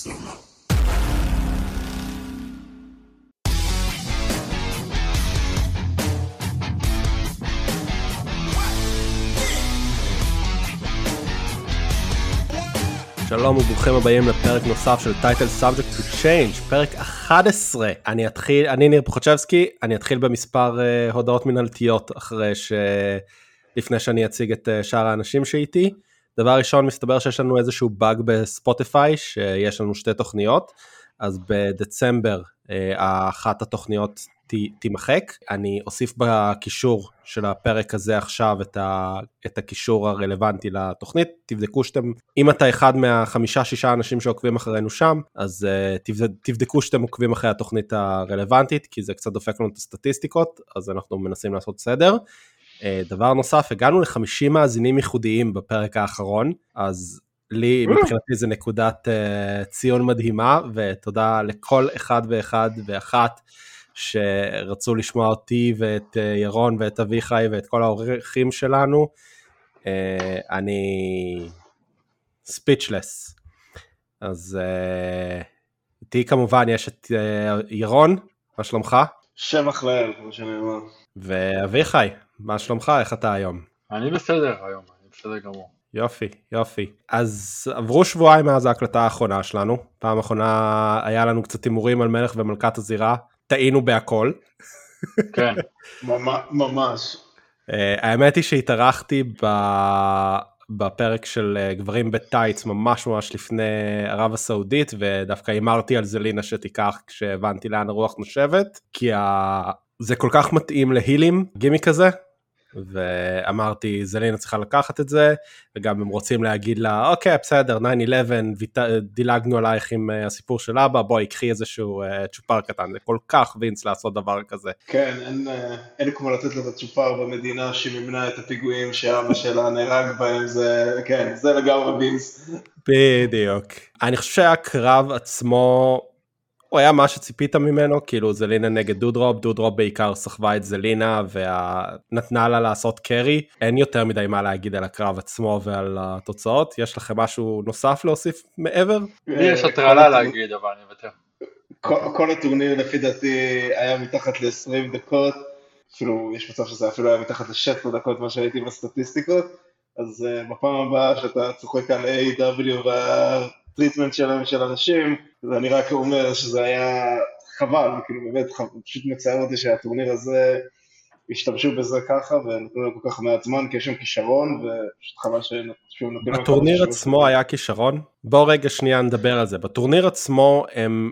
שלום וברוכים הבאים לפרק נוסף של Title Subject to Change פרק 11 אני אתחיל אני ניר פוחצ'בסקי אני אתחיל במספר uh, הודעות מנהלתיות אחרי ש... לפני שאני אציג את uh, שאר האנשים שאיתי. דבר ראשון מסתבר שיש לנו איזשהו באג בספוטיפיי שיש לנו שתי תוכניות אז בדצמבר uh, אחת התוכניות תימחק. אני אוסיף בקישור של הפרק הזה עכשיו את, ה, את הקישור הרלוונטי לתוכנית, תבדקו שאתם, אם אתה אחד מהחמישה שישה אנשים שעוקבים אחרינו שם, אז uh, תבדקו שאתם עוקבים אחרי התוכנית הרלוונטית, כי זה קצת דופק לנו את הסטטיסטיקות, אז אנחנו מנסים לעשות סדר. Uh, דבר נוסף, הגענו ל-50 מאזינים ייחודיים בפרק האחרון, אז לי מבחינתי זה נקודת uh, ציון מדהימה, ותודה לכל אחד ואחד ואחת. שרצו לשמוע אותי ואת אה, ירון ואת אביחי ואת כל האורחים שלנו. אה, אני ספיצ'לס. אז אה, איתי כמובן יש את ירון, מה שלומך? שבח לאל, כמו שנאמר. ואביחי, מה שלומך? איך אתה היום? אני בסדר היום, אני בסדר גמור. יופי, יופי. אז עברו שבועיים מאז ההקלטה האחרונה שלנו. פעם אחרונה היה לנו קצת הימורים על מלך ומלכת הזירה. טעינו בהכל. כן, ממש. אה, האמת היא שהתארחתי בפרק של אה, גברים בטייץ ממש ממש לפני ערב הסעודית ודווקא הימרתי על זלינה שתיקח כשהבנתי לאן הרוח נושבת כי זה כל כך מתאים להילים גימי כזה ואמרתי זלינה צריכה לקחת את זה וגם הם רוצים להגיד לה אוקיי בסדר 9-11 דילגנו עלייך עם אה, הסיפור של אבא בואי קחי איזשהו uh, צ'ופר קטן זה כל כך וינס לעשות דבר כזה. כן אין, אה, אין כמו לתת לו את הצ'ופר במדינה שמימנה את הפיגועים שאבא שלה נהרג בהם זה כן זה לגמרי וינס. בדיוק אני חושב שהקרב עצמו הוא היה מה שציפית ממנו, כאילו זלינה נגד דודרופ, דודרופ בעיקר סחבה את זלינה ונתנה לה לעשות קרי, אין יותר מדי מה להגיד על הקרב עצמו ועל התוצאות, יש לכם משהו נוסף להוסיף מעבר? לי יש הטרלה להגיד אבל אני אוותר. כל הטורניר לפי דעתי היה מתחת ל-20 דקות, אפילו יש מצב שזה אפילו היה מתחת ל-16 דקות מה שהייתי בסטטיסטיקות, אז uh, בפעם הבאה שאתה צוחק על A.E.W. treatment שלהם של אנשים, ואני רק אומר שזה היה חבל, כאילו באמת פשוט מצער אותי שהטורניר הזה השתמשו בזה ככה ונתנו להם כל כך מעט זמן כי יש שם כישרון ופשוט חבל שהם נתנו להם בטורניר עצמו היה כישרון? בוא רגע שנייה נדבר על זה. בטורניר עצמו הם...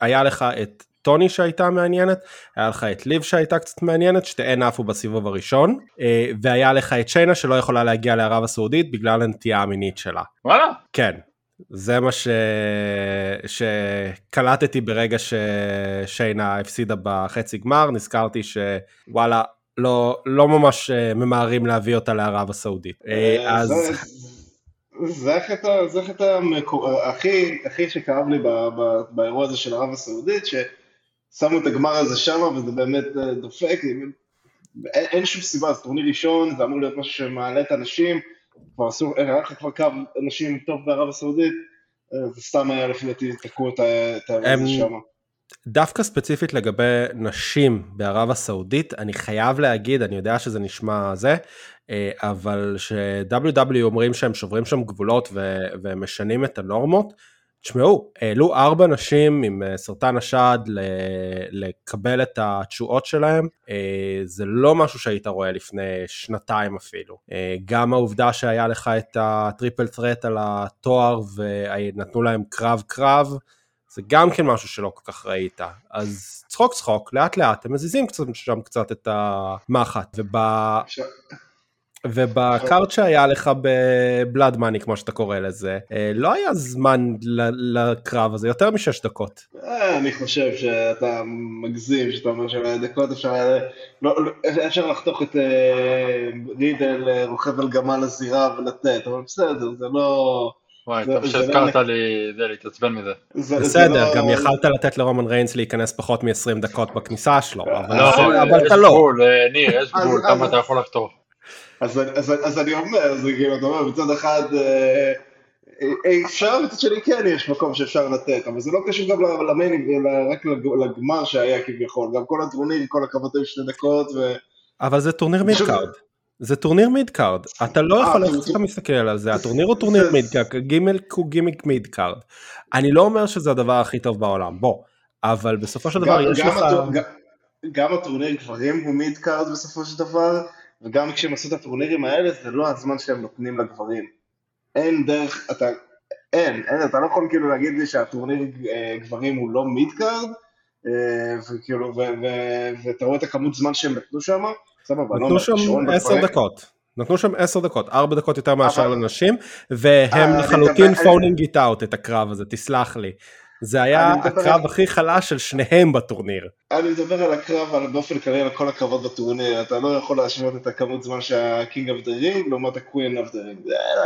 היה לך את טוני שהייתה מעניינת, היה לך את ליב שהייתה קצת מעניינת, שתיהן עפו בסיבוב הראשון, אה, והיה לך את שיינה שלא יכולה להגיע לערב הסעודית בגלל הנטייה המינית שלה. וואלה? כן, זה מה ש... שקלטתי ברגע ששיינה הפסידה בחצי גמר, נזכרתי שוואלה, לא, לא ממש אה, ממהרים להביא אותה לערב הסעודית. אה, אז... זה החטא הכי, הכי שכאב לי באירוע הזה של ערב הסעודית, ששמו את הגמר הזה שם וזה באמת אה, דופק, אין שום סיבה, זה טורניר ראשון, זה אמור להיות משהו שמעלה את האנשים. כבר אסור, היה לך כבר קו אנשים טוב בערב הסעודית, זה אה, היה לפי דעתי תקעו את הזה שם. דווקא ספציפית לגבי נשים בערב הסעודית, אני חייב להגיד, אני יודע שזה נשמע זה, אה, אבל ש-WW אומרים שהם שוברים שם גבולות ומשנים את הנורמות, תשמעו, העלו ארבע נשים עם אה, סרטן השד לקבל את התשואות שלהם, אה, זה לא משהו שהיית רואה לפני שנתיים אפילו. אה, גם העובדה שהיה לך את הטריפל טרט על התואר ונתנו להם קרב קרב, זה גם כן משהו שלא כל כך ראית. אז צחוק צחוק, לאט לאט, הם מזיזים שם קצת את המחט, וב... ובקארט שהיה לך בבלאד מאני כמו שאתה קורא לזה אה, לא היה זמן לקרב הזה יותר משש דקות. אה, אני חושב שאתה מגזים שאתה אומר שבדקות אפשר לא, לא, אפשר לחתוך את אה, רידל רוכב על גמל הזירה ולתת אבל בסדר זה לא. וואי, טוב שהזכרת לי זה להתעצבן מזה. בסדר, גם יכלת לתת לרומן ריינס להיכנס פחות מ-20 דקות בכניסה שלו, אבל לא, אתה לא. ניר, יש גבול, כמה אתה יכול לחתוך. אז, אז, אז אני אומר, זה כאילו, אתה אומר, מצד אחד, אה, אפשר, מצד שני כן יש מקום שאפשר לתת, אבל זה לא קשור גם למיינים, רק לגמר שהיה כביכול, גם כל הטורניר, כל הכבוד היו שתי דקות, ו... אבל זה טורניר mid-card. זה טורניר mid-card, אתה לא יכול, איך אתה מסתכל על זה, הטורניר הוא טורניר mid-card, גימיק הוא גימיק mid-card. אני לא אומר שזה הדבר הכי טוב בעולם, בוא, אבל בסופו של דבר יש לך... גם הטורניר גברים הוא mid-card בסופו של דבר, וגם כשהם עשו את הטורנירים האלה זה לא הזמן שהם נותנים לגברים. אין דרך, אתה, אין, אין, אתה לא יכול כאילו להגיד לי שהטורניר אה, גברים הוא לא mid-card, אה, וכאילו, ואתה רואה את הכמות זמן שהם נתנו שם, סבבה, לא נתנו שם עשר דקות. נתנו שם עשר דקות, ארבע דקות יותר מאשר לנשים, והם אה, לחלוטין phoning it out את הקרב הזה, תסלח לי. זה היה הקרב הכי חלש של שניהם בטורניר. אני מדבר על הקרב, על באופן כללי על כל הקרבות בטורניר, אתה לא יכול להשוות את הכמות זמן שה King of the Ring לעומת ה Queen of the Ring,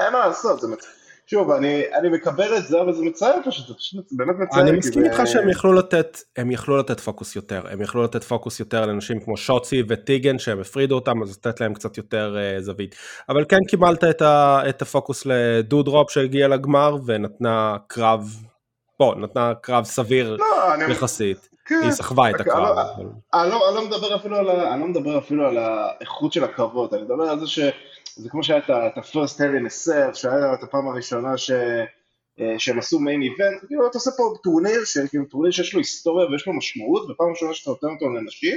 אין מה לעשות, זה מצחיק. שוב, אני, אני מקבל את זה, אבל זה מצער פשוט, זה פשוט באמת מצער. אני מסכים איתך שהם יכלו לתת, הם יכלו לתת פוקוס יותר, הם יכלו לתת פוקוס יותר לאנשים כמו שוצי וטיגן שהם הפרידו אותם, אז לתת להם קצת יותר uh, זווית. אבל כן קיבלת את, ה, את הפוקוס לדודרופ שהגיע לגמר ונתנה קרב בוא, נתנה קרב סביר לא, יחסית. כן. היא סחבה את אוקיי, הקרב. לא, אני לא, אני לא מדבר אפילו על אני לא מדבר אפילו על האיכות של הקרבות, אני מדבר על זה שזה כמו שהיה את ה-first hell in a set, שהיה את הפעם הראשונה ש... אה, שהם עשו main event, כאילו אתה עושה פה טורניר, כאילו טורניר שיש לו היסטוריה ויש לו משמעות, ופעם ראשונה שאתה נותן אותו לנשים,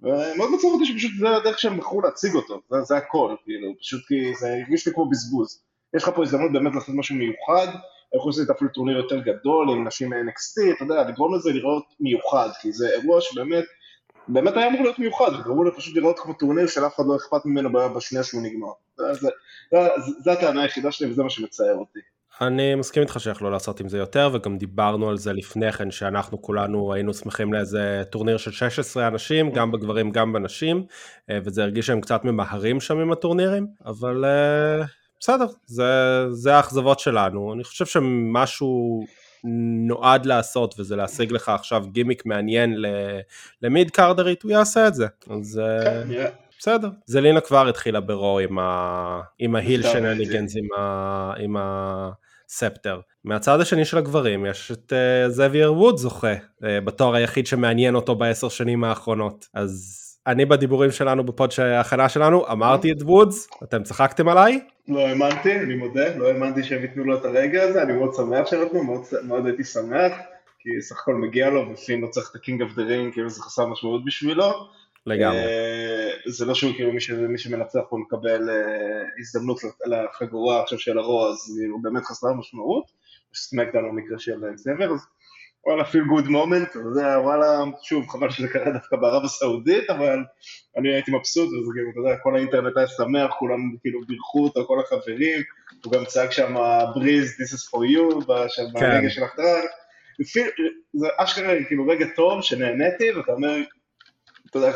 ומאוד מעצבן אותי שפשוט זה הדרך שהם בחרו להציג אותו, זה, זה הכל, כאילו, פשוט כי זה הרגיש לי כמו בזבוז. יש לך פה הזדמנות באמת לעשות משהו מיוחד, יכול לעשות אפילו טורניר יותר גדול עם נשים NXT, אתה יודע, לגרום לזה להיראות מיוחד, כי זה אירוע שבאמת, באמת היה אמור להיות מיוחד, גרמו לו פשוט להיראות כמו טורניר שלאף אחד לא אכפת ממנו בשנייה שהוא נגמר. זו הטענה היחידה שלי וזה מה שמצער אותי. אני מסכים איתך שיכולו לעשות עם זה יותר וגם דיברנו על זה לפני כן שאנחנו כולנו היינו שמחים לאיזה טורניר של 16 אנשים גם בגברים גם בנשים אה, וזה הרגיש שהם קצת ממהרים שם עם הטורנירים אבל אה, בסדר, זה, זה האכזבות שלנו, אני חושב שמשהו נועד לעשות וזה להשיג לך עכשיו גימיק מעניין למיד קארדרית, הוא יעשה את זה, אז כן, yeah. בסדר. זלינה כבר התחילה ברו עם, ה, עם ההיל שנניגנס, עם, ה, עם הספטר. מהצד השני של הגברים יש את uh, זאבייר ווד זוכה, uh, בתואר היחיד שמעניין אותו בעשר שנים האחרונות, אז אני בדיבורים שלנו בפוד ההכנה שלנו אמרתי את וודס, אתם צחקתם עליי? לא האמנתי, אני מודה, לא האמנתי שהם ייתנו לו את הרגע הזה, אני מאוד שמח שנתנו, מאוד, מאוד הייתי שמח, כי סך הכל מגיע לו, ופין לא צריך את הקינג אוף דה רינג, כאילו זה חסר משמעות בשבילו. לגמרי. Uh, זה לא שהוא כאילו מי, ש, מי שמנצח פה מקבל uh, הזדמנות לחגורה עכשיו של הרוע, אז הוא באמת חסר משמעות. סמקדאון במקרה של סבר, אז וואלה פיל גוד מומנט, אתה יודע, וואלה, שוב, חבל שזה קרה דווקא בערב הסעודית, אבל אני הייתי מבסוט, וזה כאילו, אתה יודע, כל האינטרנט היה שמח, כולם כאילו בירכו אותו, כל החברים, הוא גם צעק שם בריז, this is for you, כן. ברגע של הכתרה, זה אשכרה כאילו רגע טוב, שנהניתי, ואתה אומר, אתה יודע,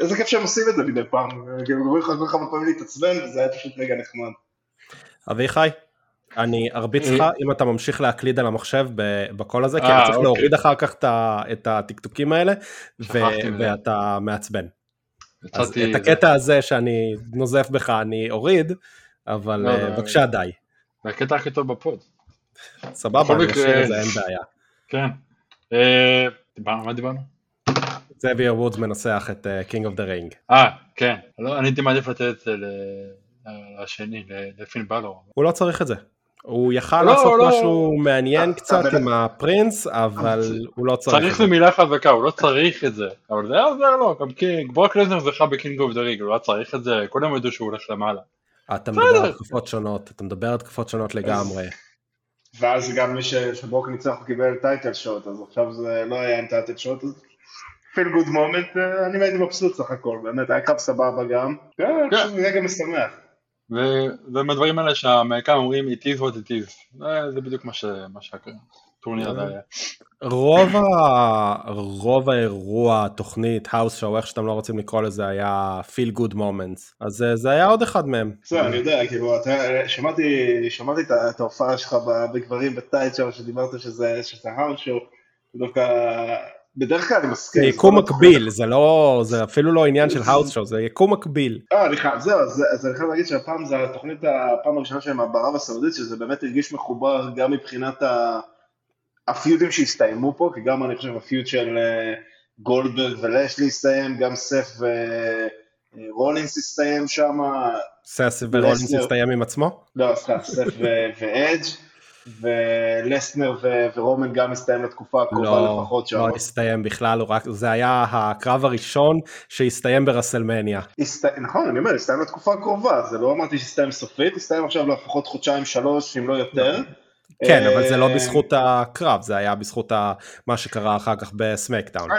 איזה כיף שהם עושים את זה מדי פעם, כאילו, גורמים לך כל כמה פעמים להתעצבן, וזה היה פשוט רגע נחמד. אביחי? אני ארביץ לך אם אתה ממשיך להקליד על המחשב בקול הזה, כי אני אה, צריך אוקיי. להוריד אחר כך את הטקטוקים האלה, ואתה מעצבן. אז את הקטע הזה שאני נוזף בך אני אוריד, אבל לא, אה, לא, בבקשה די. זה הקטע הכי טוב בפוד. סבבה, אני אשאיר את זה, אין בעיה. כן. אה, מה דיברנו? זאבייר וודס מנצח את King of the Ring. אה, כן. לא, אני הייתי מעדיף לתת את זה לשני, לפין בלור. הוא לא צריך את זה. הוא יכל לא, לעשות לא, משהו לא. מעניין קצת עם הפרינס, אבל הוא לא צריך צריך זה מילה חזקה, הוא לא צריך את זה, אבל זה היה עוזר לו, גם כי ברוק לזנר זכה ב King of the Ring, הוא לא צריך את זה, כולם ידעו שהוא הולך למעלה. אתה מדבר על תקופות שונות, אתה מדבר על תקופות שונות לגמרי. ואז גם מי שברוק ניצח הוא קיבל title shot, אז עכשיו זה לא היה עם title shot, אז פיל גוד מומנט, אני הייתי מבסוט סך הכל, באמת, היה קו סבבה גם, כן, כן. רגע משמח. ומהדברים האלה שהאמריקאים אומרים it is what it is, זה בדיוק מה שהטורניר הזה היה. רוב, ה... רוב האירוע, התוכנית, האוס שואו, איך שאתם לא רוצים לקרוא לזה, היה feel good moments, אז זה היה עוד אחד מהם. בסדר, אני יודע, כאילו, שמעתי, שמעתי את ההופעה שלך בגברים בטייט שם, שדיברת שזה האוס שואו, דווקא בדרך כלל אני מסכים. זה יקום מקביל, זה לא, זה אפילו לא עניין של האוס שואו, זה יקום מקביל. אה, אני חייב, זהו, אז אני חייב להגיד שהפעם זה התוכנית, הפעם הראשונה שלהם בערב הסעודית, שזה באמת הרגיש מחובר גם מבחינת ה feudים שהסתיימו פה, כי גם אני חושב ה feud של אה, גולדברג ולאשלי הסתיים, גם סת' ורולינס הסתיים שם. סת' ורולינס הסתיים עם עצמו? לא, סליחה, סף ואדג'. ולסנר ורומן גם הסתיים לתקופה הקרובה לא, לפחות שם. לא הסתיים בכלל, רק, זה היה הקרב הראשון שהסתיים ברסלמניה. הסת... נכון, אני אומר, הסתיים לתקופה הקרובה, זה לא אמרתי שהסתיים סופית, הסתיים עכשיו לפחות חודשיים שלוש, אם לא יותר. כן, אבל זה לא אה, בזכות הקרב, זה היה בזכות מה שקרה אחר כך בסמקדאון.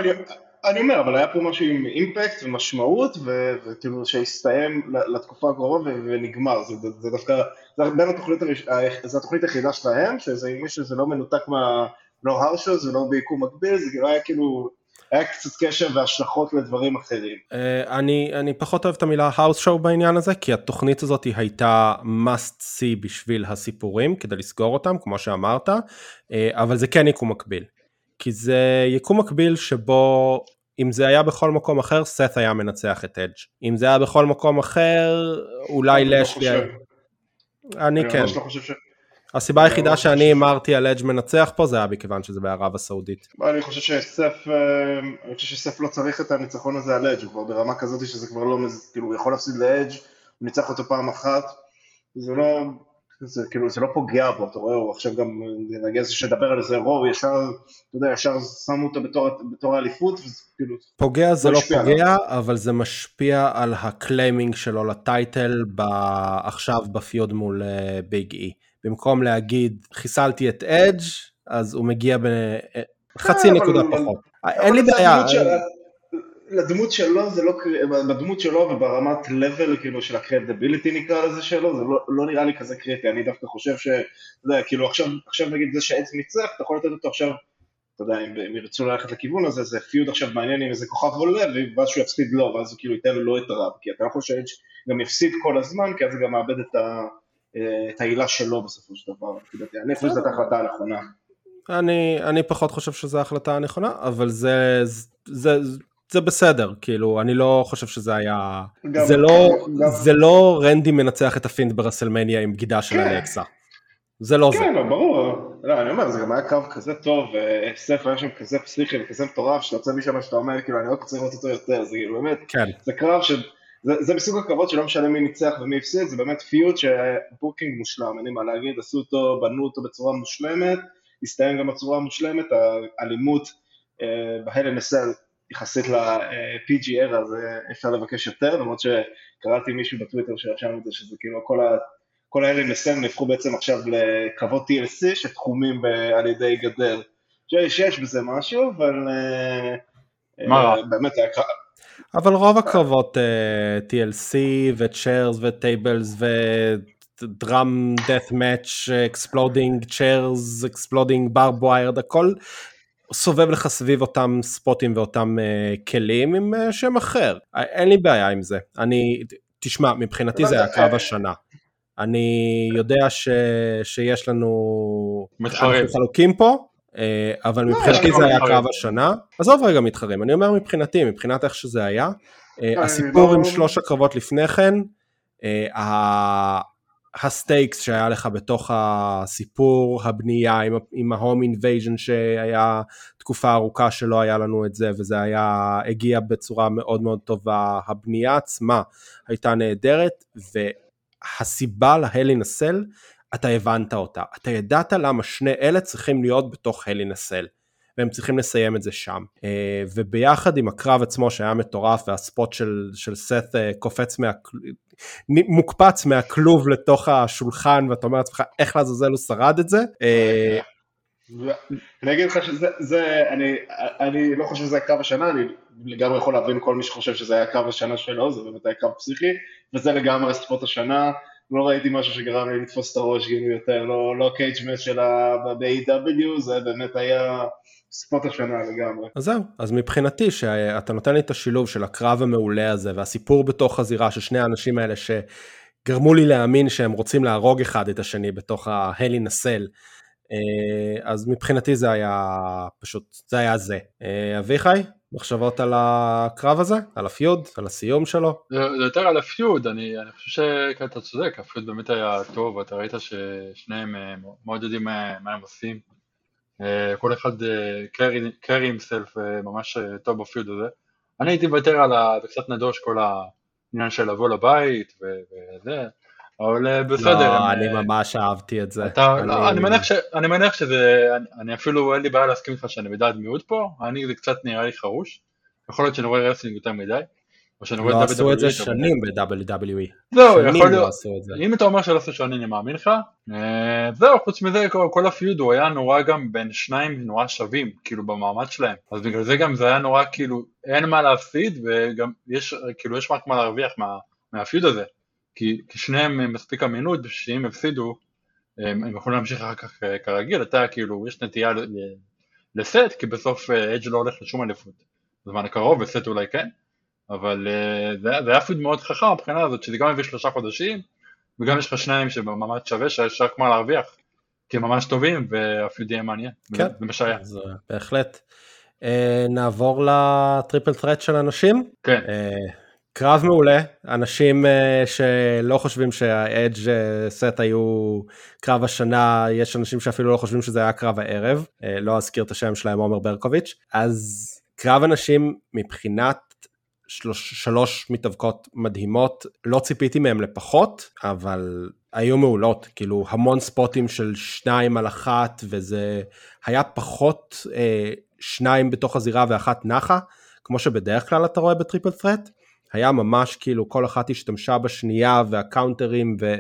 אני אומר, אבל היה פה משהו עם אימפקט ומשמעות, וכאילו שהסתיים לתקופה הקרובה ונגמר, זה, זה דווקא, זה בין התוכנית, זה התוכנית היחידה שלהם, שזה מישהו שזה לא מנותק מה, לא הרשו, זה לא ביקום מקביל, זה כאילו היה כאילו, היה קצת קשר והשלכות לדברים אחרים. Uh, אני, אני פחות אוהב את המילה האוס שואו בעניין הזה, כי התוכנית הזאת הייתה must see בשביל הסיפורים, כדי לסגור אותם, כמו שאמרת, uh, אבל זה כן יקום מקביל. כי זה יקום מקביל שבו אם זה היה בכל מקום אחר, סת היה מנצח את אדג'. אם זה היה בכל מקום אחר, אולי לשלי... לא אני כן. לא הסיבה היחידה שאני הימרתי על אדג' מנצח פה זה היה מכיוון שזה בערב הסעודית. אני חושב שסף, אה, אני חושב שסף לא צריך את הניצחון הזה על אדג', הוא כבר ברמה כזאת שזה כבר לא, כאילו הוא יכול להפסיד לאדג', הוא ניצח אותו פעם אחת, זה לא, זה כאילו, זה לא פוגע בו, אתה רואה, הוא עכשיו גם, נגיד שדבר על זה רוב, ישר, אתה יודע, ישר שמו אותו בתור, בתור האליפות, וזה כאילו... פוגע זה לא, פוגע, אבל זה משפיע על ה claiming שלו ל title עכשיו ב feud מול ביג אה, E. במקום להגיד, חיסלתי את אדג', אז הוא מגיע בחצי אה, נקודה פחות. אין לי בעיה. לדמות שלו זה לא, בדמות שלו וברמת level כאילו של ה credibility נקרא לזה שלו, זה לא, לא נראה לי כזה קריטי, אני דווקא חושב ש... אתה יודע, כאילו עכשיו, עכשיו נגיד זה שעץ ניצח, אתה יכול לתת אותו עכשיו, אתה יודע, אם, אם ירצו ללכת לכיוון הזה, זה פיוד עכשיו מעניין עם איזה כוכב עולה, ואז שהוא יפסיד לו, ואז הוא כאילו ייתן לו את הרב, כי אתה לא יכול שהאדג' גם יפסיד כל הזמן, כי אז זה גם מאבד את, ה, את העילה שלו בסופו של דבר, אני חושב שזאת ההחלטה הנכונה. אני, אני פחות חושב שזו ההחלטה הנכונה, אבל זה, זה, זה בסדר, כאילו, אני לא חושב שזה היה... גם, זה, לא, גם... זה לא רנדי מנצח את הפינד ברסלמניה עם בגידה של כן. אלכסה. זה לא כן, זה. כן, לא, ברור. לא, אני אומר, זה גם היה קרב כזה טוב, וסת' היה שם כזה פסיכי וכזה מטורף, שאתה יוצא משם שאתה אומר, כאילו, אני רק רוצה לראות אותו יותר, זה כאילו באמת, כן. זה קרב ש... זה, זה מסוג הקרבות שלא משנה מי ניצח ומי הפסיד, זה באמת feud שה booking מושלם, אין לי מה להגיד, עשו אותו, בנו אותו בצורה מושלמת, הסתיים גם בצורה מושלמת, האלימות אה, ב Hell in a Cell יחסית ל-PGR אז אה, אפשר לבקש יותר, למרות שקראתי מישהו בטוויטר שרשם את זה, שזה כאילו כל ה... כל האלה מסם נהפכו בעצם עכשיו לקרבות TLC שתחומים על ידי גדר. שיש בזה משהו, אבל אה, מה רע? באמת היה קרב. אבל רוב הקרבות uh, TLC וצ'רס וטייבלס ודראם death match, exploding chairs, exploding barb wired, הכל סובב לך סביב אותם ספוטים ואותם אה, כלים עם אה, שם אחר. אין לי בעיה עם זה. אני, תשמע, מבחינתי זה היה קרב השנה. אני יודע ש, שיש לנו... מתחרים. אנחנו חלוקים פה, אה, אבל מבחינתי זה היה קרב השנה. עזוב רגע מתחרים, אני אומר מבחינתי, מבחינת איך שזה היה. אה, הסיפור עם שלוש הקרבות לפני כן, uh, ה stakes שהיה לך בתוך הסיפור, הבנייה עם, עם ה home invasion שהיה תקופה ארוכה שלא היה לנו את זה וזה היה, הגיע בצורה מאוד מאוד טובה, הבנייה עצמה הייתה נהדרת והסיבה להלינסל, אתה הבנת אותה, אתה ידעת למה שני אלה צריכים להיות בתוך הלינסל. והם צריכים לסיים את זה שם. אה, וביחד עם הקרב עצמו שהיה מטורף והספוט של, של סת אה, קופץ מה... מוקפץ מהכלוב לתוך השולחן ואתה אומר לעצמך איך לעזאזל הוא שרד את זה. אה, אני אגיד לך שזה, זה, אני, אני לא חושב שזה היה קרב השנה, אני לגמרי יכול להבין כל מי שחושב שזה היה קרב השנה שלו, זה באמת היה קרב פסיכי, וזה לגמרי ספוט השנה, לא ראיתי משהו שגרם לי לתפוס את הראש כאילו יותר, לא, לא cage match של ה-AEW, זה באמת היה ספוט השנה לגמרי. אז זהו, אז מבחינתי שאתה נותן לי את השילוב של הקרב המעולה הזה והסיפור בתוך הזירה של שני האנשים האלה שגרמו לי להאמין שהם רוצים להרוג אחד את השני בתוך ה Hell in a Cell. אה, אז מבחינתי זה היה פשוט, זה היה זה. אה, אביחי, מחשבות על הקרב הזה? על הפיוד? על הסיום שלו? זה יותר על הפיוד, אני, אני חושב שאתה צודק, הפיוד באמת היה טוב, אתה ראית ששניהם אה, מאוד יודעים מה, מה הם עושים. אה, כל אחד קרי אימסלף ממש אה, טוב בפיוד הזה. אני הייתי מוותר על ה... זה קצת נדוש כל העניין של לבוא לבית וזה, אבל אה, בסדר. לא, אני אה, ממש אהבתי את זה. אני- לא, אני, מניח שזה, אני, אפילו אין לי בעיה להסכים איתך שאני בדעת מיעוט פה, אני זה קצת נראה לי חרוש, יכול להיות שאני רואה wrestling יותר מדי, או שאני רואה לא עשו את זה שנים ב-WWE. זהו, יכול לא להיות. אם אתה אומר שלא עשו שנים אני מאמין לך, אה, זהו, חוץ מזה כל, ה feud הוא היה נורא גם בין שניים נורא שווים, כאילו במעמד שלהם, אז בגלל זה גם זה היה נורא כאילו אין מה להפסיד וגם יש, כאילו יש רק מה להרוויח מה, מהפיוד הזה, כי, כי שניהם אה, מספיק אמינות שאם הפסידו הם, הם יכולים להמשיך אחר כך אה, כרגיל, אתה כאילו יש נטייה לסט, כי בסוף אדג' לא הולך לשום אליפות בזמן הקרוב, וסט אולי כן, אבל אה, זה, זה היה פיוד מאוד חכם מבחינה הזאת, שזה גם הביא שלושה חודשים, וגם יש לך שניים שבמעמד שווה שיש רק מה להרוויח, כי הם ממש טובים והפיוד יהיה מעניין, כן. זה מה שהיה, אה, בהחלט. אה, נעבור לטריפל טרט של אנשים. כן, אה, קרב מעולה, אנשים אה, שלא חושבים שהאדג' אה, סט היו קרב השנה, יש אנשים שאפילו לא חושבים שזה היה קרב הערב, אה, לא אזכיר את השם שלהם עומר ברקוביץ', אז קרב אנשים מבחינת שלוש, שלוש מתאבקות מדהימות, לא ציפיתי מהם לפחות, אבל היו מעולות, כאילו המון ספוטים של שניים על אחת, וזה היה פחות אה, שניים בתוך הזירה ואחת נחה, כמו שבדרך כלל אתה רואה בטריפל פרט, היה ממש כאילו כל אחת השתמשה בשנייה והקאונטרים ו...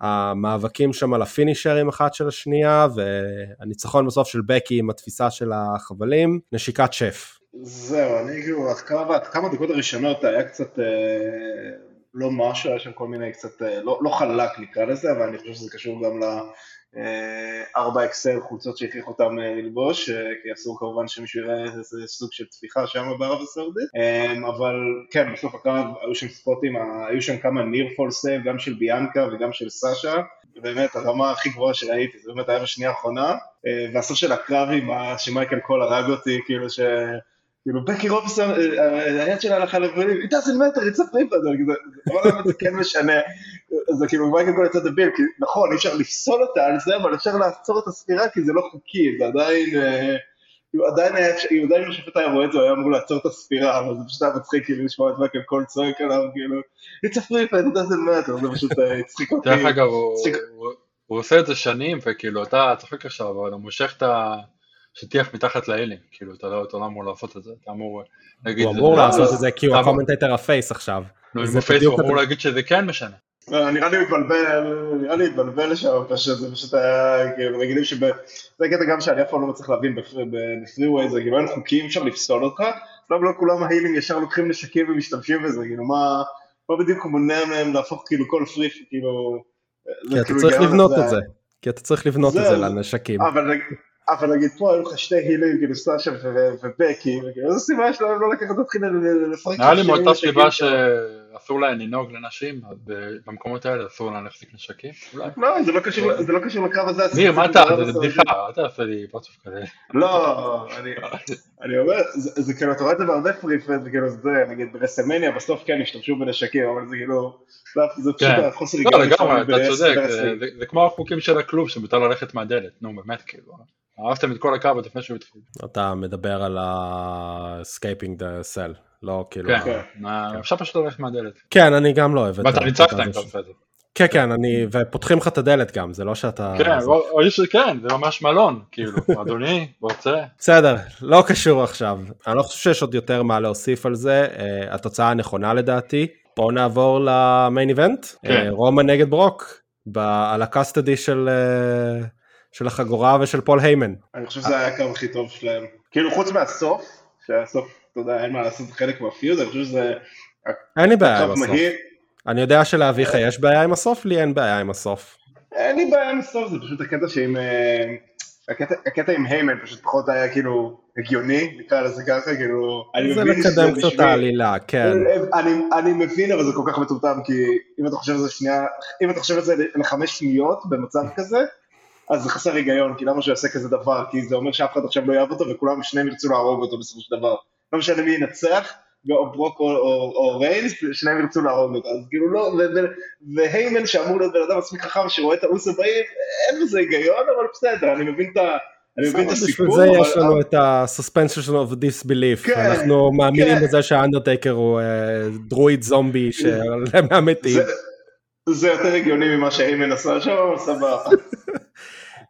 והמאבקים שם על הפינישרים אחת של השנייה והניצחון בסוף של בקי עם התפיסה של החבלים, נשיקת שף. זהו, אני כאילו, כמה, כמה דקות הראשונות היה קצת אה, לא משהו, היה שם כל מיני קצת, אה, לא, לא חלק נקרא לזה, אבל אני חושב שזה קשור גם ל-4 XL חולצות שהכריחו אותם אה, ללבוש, אה, כי אסור כמובן שמישהו יראה איזה סוג של טפיחה שם בערב הסעודית, אה, אבל כן, בסוף הקרב היו שם ספוטים, היו שם כמה ניר פול גם של ביאנקה וגם של סאשה, באמת הרמה הכי גבוהה שראיתי, זה באמת היה בשנייה האחרונה, אה, והסוף של הקרב עם שמייקל קול הרג אותי, כאילו ש... כאילו בקי רובסון, אה, היד שלה הלכה לבנים, it doesn't matter, it's a אני כזה, אבל למה זה כן משנה, זה כאילו מייקל קול יצא דביל, כי נכון, אי אפשר לפסול אותה על זה, אבל אפשר לעצור את הספירה כי זה לא חוקי, זה עדיין, אה, כאילו עדיין היה, כאילו עדיין אם השופט היה רואה את זה, הוא היה אמור לעצור את הספירה, אבל זה פשוט היה מצחיק כאילו לשמוע את מייקל קול צועק עליו, כאילו, it's a triple, it doesn't matter, זה פשוט אה, הצחיק אותי. דרך אגב הוא, עושה את זה שנים וכאילו אתה צוחק עכשיו אבל הוא מושך את השטיח מתחת להילים, כאילו אתה לא, אתה לא אמור לעשות את זה, אתה אמור להגיד, הוא אמור לא, לעשות לא, את זה כי הוא ה commentator ה face עכשיו. עם ה face הוא אמור להגיד שזה כן משנה. לא, נראה לי התבלבל, נראה לי התבלבל שם, פשוט, זה פשוט היה, כאילו, רגילים שב... זה קטע גם שאני אף פעם לא מצליח להבין בפריווי, זה כאילו אין חוקים, אפשר לפסול אותך, לא כולם ההילים ישר לוקחים נשקים ומשתמשים בזה, כאילו, מה, מה בדיוק מונע מהם להפוך כאילו כל פריף, כאילו... זה כי אתה כאילו צריך לבנות. את זה. כי אתה צריך לבנות את זה לנשקים. אבל אבל נגיד פה היו לך שתי הילים, כאילו סאשה ובקי, וכאילו, איזו סיבה יש להם לא לקחת אותך לפרק נראה לי שני מאותה סיבה שם? שאסור להן לנהוג לנשים, במקומות האלה אסור להן להחזיק נשקים. לא, זה לא קשור- זה לא קשור לקרב הזה. ניר, מה אתה, זה זה לא בדיחה, אל תעשה לי פרצוף כזה. לא, אני, אומר, זה, זה כאילו, אתה רואה את זה בהרבה פריפט, וכאילו זה, נגיד ברסלמניה בסוף כן השתמשו בנשקים, אבל זה כאילו, זה, זה פשוט כן. החוסר לא, היגיון לגמרי, לפעמים אתה צודק. זה- זה- זה כמו החוקים של הכלוב שמותר ללכת מהדלת, נו באמת, כאילו. אהבתם את כל הקו עוד לפני שהוא התחיל. אתה מדבר על ה-escaping the cell, לא כאילו... כן, כן. אפשר פשוט ללכת מהדלת. כן, אני גם לא אוהב את ואתה ה- ניצחת אם אתה הזה. עושה את זה. כן, כן, אני... ופותחים לך את הדלת גם, זה לא שאתה... כן, זה- כן, זה ממש מלון, כאילו, אדוני, רוצה? בסדר, לא קשור עכשיו. אני לא חושב שיש עוד יותר מה להוסיף על זה. Uh, התוצאה הנכונה לדעתי. בואו נעבור למיין איבנט. כן. Uh, רומא נגד ברוק. על הקאסטדי של, uh, של החגורה ושל פול היימן. אני חושב שזה היה הקרב הכי טוב שלהם. כאילו, חוץ מהסוף, שהסוף, אתה יודע, אין מה לעשות חלק מהפיוז, אני חושב שזה אין לי בעיה עם הסוף. אני יודע שלאביך יש בעיה עם הסוף, לי אין בעיה עם הסוף. אין לי בעיה עם הסוף, זה פשוט הקטע שעם... אה, הקטע, הקטע עם היימן פשוט פחות היה כאילו הגיוני, נקרא לזה ככה, כאילו... זה לקדם קצת העלילה, כן. אני, אני מבין אבל זה כל כך מטומטם כי אם אתה חושב על זה שנייה, אם אתה חושב על זה לחמש שניות במצב כזה, אז זה חסר היגיון, כי למה שהוא יעשה כזה דבר? כי זה אומר שאף אחד עכשיו לא יאהב אותו וכולם שניהם ירצו להרוג אותו בסופו של דבר. לא משנה מי ינצח, או ברוק או, או, או ריינס, שניהם ירצו להרוג אותו. אז כאילו לא, והיימן שאמור להיות בן אדם מספיק חכם שרואה את האוסו באים, אין בזה היגיון, אבל בסדר, אני מבין את ה... אני מבין את הסיפור. בשביל זה יש לנו את ה-suspension of disbelief, כן, אנחנו מאמינים כן. בזה שהאנדרטייקר הוא דרואיד זומבי מהמתים. זה יותר הגיוני ממה שהיימן עשה שם, סבבה.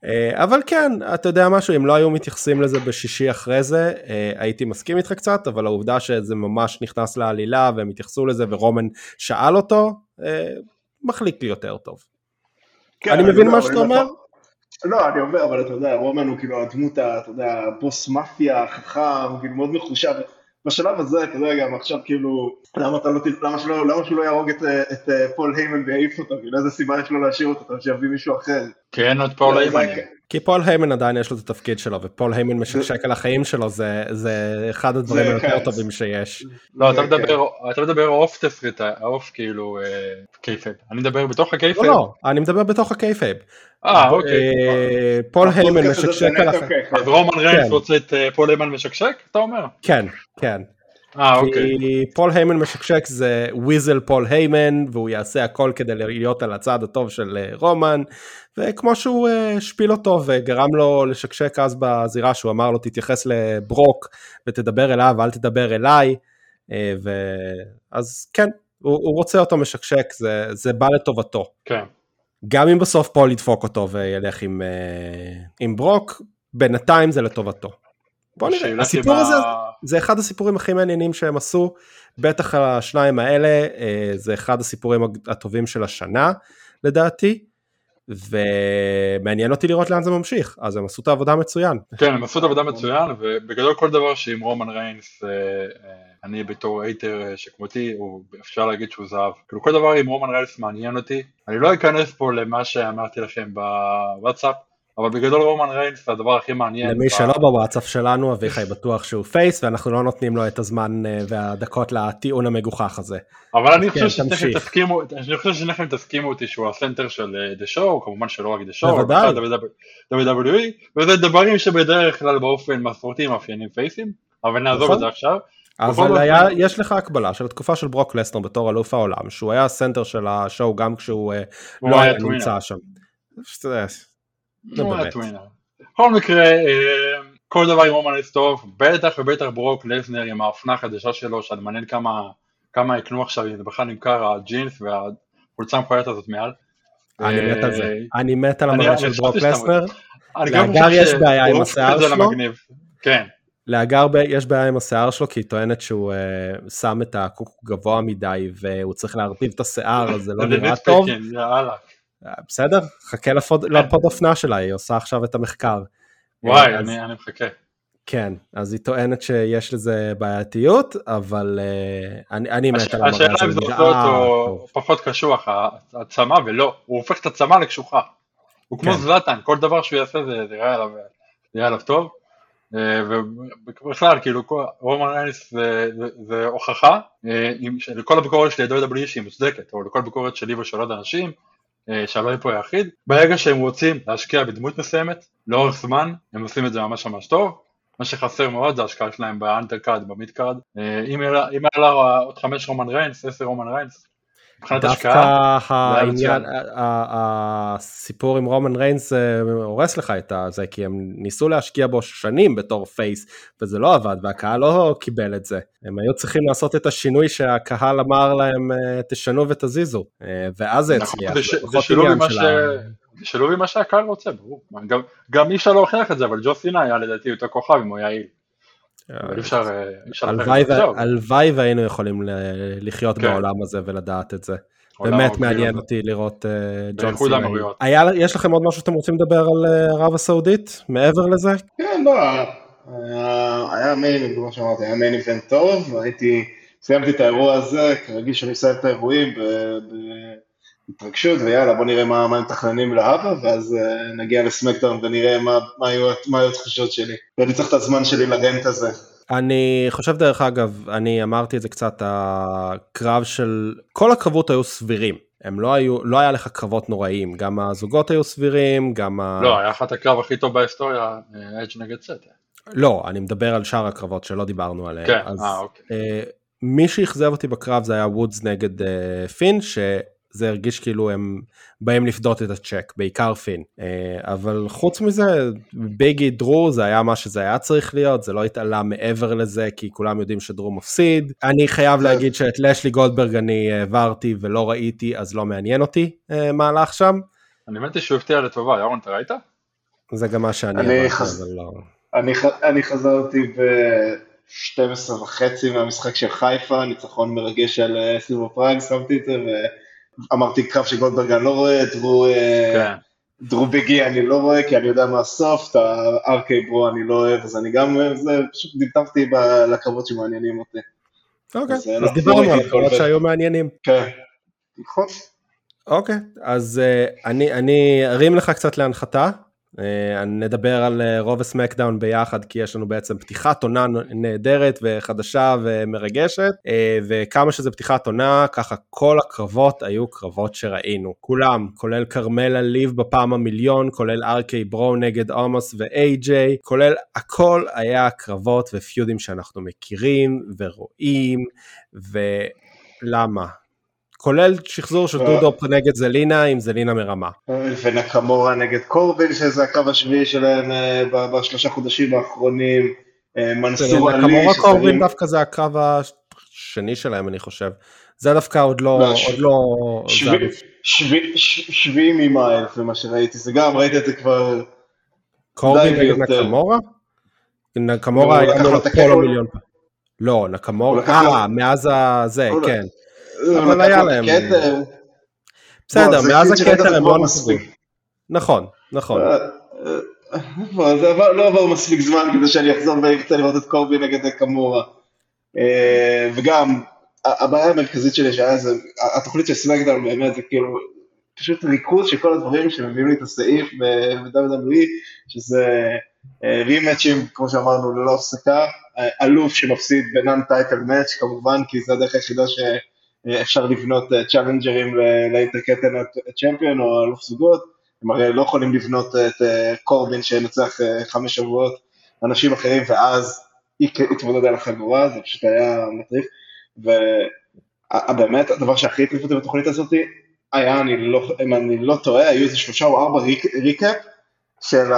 אה, אבל כן, אתה יודע משהו, אם לא היו מתייחסים לזה בשישי אחרי זה, אה, הייתי מסכים איתך קצת, אבל העובדה שזה ממש נכנס לעלילה והם התייחסו לזה ורומן שאל אותו, אה, מחליק לי יותר טוב. כן, אני מבין מה שאתה אומר? לא, אני אומר, אבל אתה יודע, רומן הוא כאילו הדמות, אתה יודע, בוס מאפיה, חכם, כאילו מאוד מחושב. בשלב הזה, אתה יודע, גם עכשיו כאילו, למה, אתה לא, למה, שלא, למה שהוא לא יהרוג את, את פול היימן ויעיף אותו, כאילו איזה סיבה יש לו להשאיר אותו, שיביא מישהו אחר. כי אין עוד פול היימן. כי פול היימן עדיין יש לו את התפקיד שלו, ופול היימן משקשק על החיים שלו, זה, זה אחד הדברים היותר טובים שיש. לא, אתה מדבר, אתה מדבר off תסריט, off כאילו kayfabe. אני מדבר בתוך ה kayfabe? לא, לא, אני מדבר בתוך ה kayfabe. אה, אוקיי. פול היימן משקשק על החיים. אז רומן ריינס רוצה את פול היימן משקשק, אתה אומר? כן, כן. אה, אוקיי. כי פול היימן משקשק זה weasel פול היימן, והוא יעשה הכל כדי להיות על הצד הטוב של אה, רומן, וכמו שהוא אה, השפיל אותו וגרם לו לשקשק אז בזירה, שהוא אמר לו תתייחס לברוק ותדבר אליו אל תדבר אליי, אה, אז כן, הוא, הוא רוצה אותו משקשק, זה, זה בא לטובתו. כן. גם אם בסוף פול ידפוק אותו וילך עם, עם ברוק, בינתיים זה לטובתו. בוא נראה, הסיפור הזה זה אחד הסיפורים הכי מעניינים שהם עשו, בטח השניים האלה, אה, זה אחד הסיפורים הטובים של השנה לדעתי, ומעניין אותי לראות לאן זה ממשיך, אז הם עשו את העבודה מצוין. כן, הם עשו את העבודה מצוין, ובגדול כל דבר שעם רומן ריינס, אה, אה, אני בתור hater שכמותי, אפשר להגיד שהוא זהב. כאילו כל דבר עם רומן ריינס מעניין אותי, אני לא אכנס פה למה שאמרתי לכם בוואטסאפ, אבל בגדול רומן ריינס זה הדבר הכי מעניין. למי שלא בוואטסאפ שלנו, אביחי בטוח שהוא face, ואנחנו לא נותנים לו את הזמן אה, והדקות לטיעון המגוחך הזה. אבל אני חושב כן, ששניכם תסכימו, אני חושב ששניכם תסכימו אותי שהוא ה center של אה, The Show, כמובן שלא רק The Show, בוודאי. WWE, וזה דברים שבדרך כלל באופן מסורתי מאפיינים פייסים, אבל נעזוב את נכון. זה עכשיו. אבל היה, יש לך הקבלה של התקופה של ברוק לסנר בתור אלוף העולם, שהוא היה הסנטר של השואו גם כשהוא אה, לא היה נמצא שם. לא בכל מקרה, אה, כל דבר עם רומנס טוב, בטח ובטח ברוק לזנר עם האופנה החדשה שלו, שאני מעניין כמה, כמה יקנו עכשיו, אם זה בכלל נמכר הג'ינס והחולצה המכוערת הזאת מעל. אני מת על זה, אה, אני מת על המראה של ברוק לסנר. לאגר יש בעיה עם השיער שלו. כן. לאגר יש בעיה עם השיער שלו כי היא טוענת שהוא uh, שם את הקוק גבוה מדי והוא צריך להרטיב את השיער אז זה לא נראה טוב. בסדר, חכה לפוד, לפוד אופנה שלה, היא עושה עכשיו את המחקר. וואי, אז, אני, אני מחכה. כן, אז היא טוענת שיש לזה בעייתיות, אבל uh, אני, אני מת על המראה הזה. השאלה אם זה עושה אותו פחות קשוח, הצמה, ולא, הוא הופך את הצמה לקשוחה. הוא כמו כן. זלאטן, כל דבר שהוא יעשה זה יראה עליו, עליו טוב. ובכלל, כאילו, רומן ריינס זה, זה, זה הוכחה, אה, לכל הביקורת שלי ל-WWE שהיא מוצדקת, או לכל ביקורת שלי ושל עוד אנשים, אה, שהלא פה היחיד, ברגע שהם רוצים להשקיע בדמות מסוימת, לאורך זמן, הם עושים את זה ממש ממש טוב, מה שחסר מאוד זה ההשקעה שלהם ב undercard, ב midcard, אם היה לה עוד חמש רומן ריינס, עשר רומן ריינס, דווקא העניין, הסיפור עם רומן ריינס אה, הורס לך את זה, כי הם ניסו להשקיע בו שנים בתור face, וזה לא עבד, והקהל לא קיבל את זה. הם היו צריכים לעשות את השינוי שהקהל אמר להם, אה, תשנו ותזיזו, אה, ואז זה נכון, הצליח. זה שילוב עם מה שהקהל רוצה, ברור. גם אי אפשר להוכיח את זה, אבל ג'ון סינה היה לדעתי יותר כוכב אם הוא היה heel. הלוואי והיינו יכולים לחיות כן. בעולם הזה ולדעת את זה. באמת מעניין אותי לראות אה, ג'ון סינה. יש לכם עוד משהו שאתם רוצים לדבר על אה, ערב הסעודית מעבר לזה? כן, לא, היה מיין, כמו שאמרתי, היה מיין איבנט טוב, הייתי, סיימתי את האירוע הזה, כרגיל שאני מסיים את האירועים התרגשות, ויאללה בוא נראה מה, מה הם מתכננים להבא, ואז uh, נגיע לסמקדאון ונראה מה, מה, היו, מה היו התחושות שלי. ואני צריך את הזמן שלי לרנט הזה. אני חושב דרך אגב, אני אמרתי את זה קצת, הקרב של, כל הקרבות היו סבירים. הם לא היו, לא היה לך קרבות נוראים, גם הזוגות היו סבירים, גם ה... לא, היה לך את הקרב הכי טוב בהיסטוריה, אג' נגד סטר. לא, אני מדבר על שאר הקרבות שלא דיברנו עליהם. כן, אז, אה, אוקיי. אה, מי שאכזב אותי בקרב זה היה וודס נגד אה, פין, שזה הרגיש כאילו הם באים לפדות את הצ'ק, בעיקר פין. אה, אבל חוץ מזה, ביגי דרו זה היה מה שזה היה צריך להיות, זה לא התעלה מעבר לזה, כי כולם יודעים שדרו מפסיד. אני חייב כן. להגיד שאת לשלי גולדברג אני העברתי ולא ראיתי, אז לא מעניין אותי אה, מה הלך שם. אני האמת היא שהוא הפתיע לטובה, ירון, אתה ראית? זה גם מה שאני חס- אבל לא... אני, ח- אני חזרתי ב-12 וחצי מהמשחק של חיפה, ניצחון מרגש על אה, סיבוב פראג, שמתי את זה, ואמרתי קרב של גולדברג אני לא רואה, דרו, אה, כן. דרו ביגי אני לא רואה, כי אני יודע מה הסוף, את הארקי ברו אני לא אוהב, אז אני גם, זה, פשוט דפדפתי ב- לקרבות שמעניינים אותי. אוקיי, אז, אה, אז לא- לא דיברנו על את כל קרבות זה. שהיו מעניינים. כן, נכון. אוקיי, אז uh, אני, אני ארים לך קצת להנחתה, uh, נדבר על uh, רוב הסמקדאון ביחד, כי יש לנו בעצם פתיחת עונה נהדרת וחדשה ומרגשת, uh, וכמה שזה פתיחת עונה, ככה כל הקרבות היו קרבות שראינו, כולם, כולל כרמלה ליב בפעם המיליון, כולל ארקי ברו נגד עומוס ו-AJ, כולל הכל היה קרבות ופיודים שאנחנו מכירים ורואים, ולמה? כולל שחזור של אה. דודו נגד זלינה עם זלינה מרמה. ונקמורה נגד קורבין, שזה הקרב השביעי שלהם אה, בשלושה חודשים האחרונים, אה, מנסור עלי, נקמורה קורבין דווקא זה הקרב השני שלהם אני חושב. זה דווקא עוד לא, לא, לא, שביעי ממייל, זה מה שראיתי, זה גם, ראיתי את זה כבר, קורבין נגד. נקמורה? נקמורה הוא היה מול לו את אפולו הכסף. מיליון. לא, נקמורה, אה, מאז הזה, כן. אבל היה להם- הכתר. בסדר, מאז הכתר הם לא. נסגרו. נכון, נכון. אה, אה, לא עבר מספיק זמן כדי שאני אחזור וארצה לראות את קורבין נגד נקמורה. אה, וגם, הבעיה המרכזית שלי שהיה זה, התוכנית של סמאקדאון באמת זה כאילו, פשוט ריכוז של כל הדברים שמביאים לי את הסעיף ב-WWE, שזה אה, רימאצ'ים, כמו שאמרנו, ללא הפסקה, אה, אלוף שמפסיד ב non title match כמובן, כי זה הדרך היחידה שאפשר לבנות אה, צ'אלנג'רים לאינטרקטן צ'מפיון או אלוף זוגות. הם הרי לא יכולים לבנות את אה, קורבין שינצח אה, חמש שבועות אנשים אחרים ואז ית- יתמודד על החגורה, זה פשוט היה מטריף. ובאמת הדבר שהכי הטריף אותי בתוכנית הזאת היה, אני לא, אם אני לא טועה, היו איזה שלושה או ארבע ריק, ריקאפ של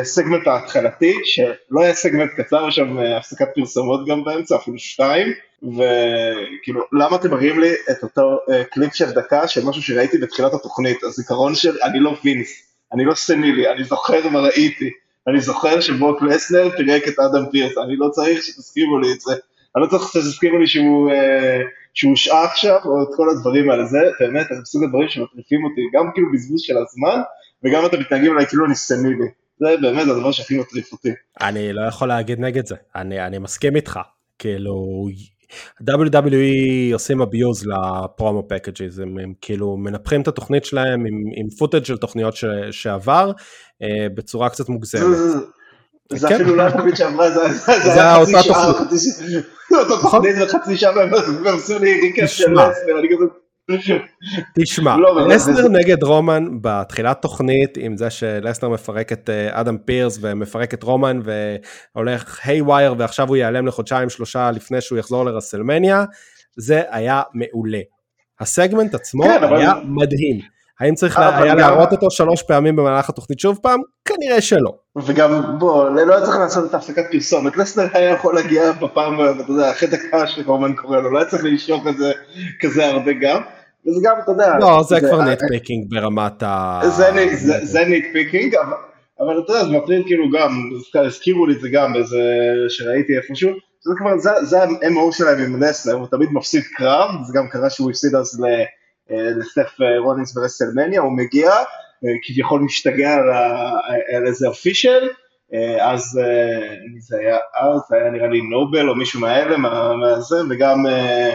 הסגמנט ההתחלתי, שלא היה סגמנט קצר, יש שם אה, הפסקת פרסומות גם באמצע, אפילו שתיים, וכאילו, למה אתם מראים לי את אותו אה, קליפ של דקה של משהו שראיתי בתחילת התוכנית? הזיכרון של, אני לא וינס, אני לא סנילי, אני זוכר מה ראיתי, אני זוכר שברוק לסנר פירק את אדם פירס, אני לא צריך שתזכירו לי את זה, אני לא צריך שתזכירו לי שהוא, אה, שהוא הושעה עכשיו, או את כל הדברים האלה, זה באמת, זה מסוג הדברים שמטריפים אותי, גם כאילו בזבוז של הזמן, וגם אתם מתנהגים אליי כאילו אני סנילי, זה באמת הדבר שהכי מטריף אותי. אני לא יכול להגיד נגד זה, אני, אני מסכים איתך, כאילו WWE עושים abuse ל promo packages, הם, הם כאילו מנפחים את התוכנית שלהם עם, עם footage של תוכניות ש, שעבר אה, בצורה קצת מוגזמת. זה- זה כן. אפילו לא התוכנית שעברה, זה זה- זה זה היה אותה חצי שעה, תוכנית. חצי שעה, זה אותה תוכנית וחצי שעה, והם עשו לי recap של. לסנר, אני כזה... תשמע, לא, לסנר נגד רומן בתחילת תוכנית עם זה שלסנר מפרק את אה, אדם פירס ומפרק את רומן והולך haywire ועכשיו הוא ייעלם לחודשיים שלושה לפני שהוא יחזור לרסלמניה, זה היה מעולה. הסגמנט עצמו כן, אבל- היה מדהים. האם צריך לה- היה גם- להראות אותו שלוש פעמים במהלך התוכנית שוב פעם? כנראה שלא. וגם, בוא, לא היה צריך לעשות את ההפסקת פרסומת, לסנר היה יכול להגיע בפעם, אתה יודע, אחרי דקה שרומן קורא לו, לא היה צריך למשוך את זה כזה הרבה גם, וזה גם, אתה יודע, לא, זה כבר nitpicking ברמת ה... זה nit- זה- זה nitpicking, אבל- אבל אתה יודע, זה מטריד כאילו גם, הזכירו לי את זה גם באיזה, שראיתי איפשהו, זה כבר, זה- זה ה-MO שלהם עם לסנר, הוא תמיד מפסיד קרב, זה גם קרה שהוא הפסיד אז אה, לסת' אה, רולינס ברסלמניה, הוא מגיע, אה, כביכול משתגע על ה- על איזה official, אה, אז אה, זה היה אז, זה היה נראה לי נובל או מישהו מהאלה, מה- מהזה, וגם אה,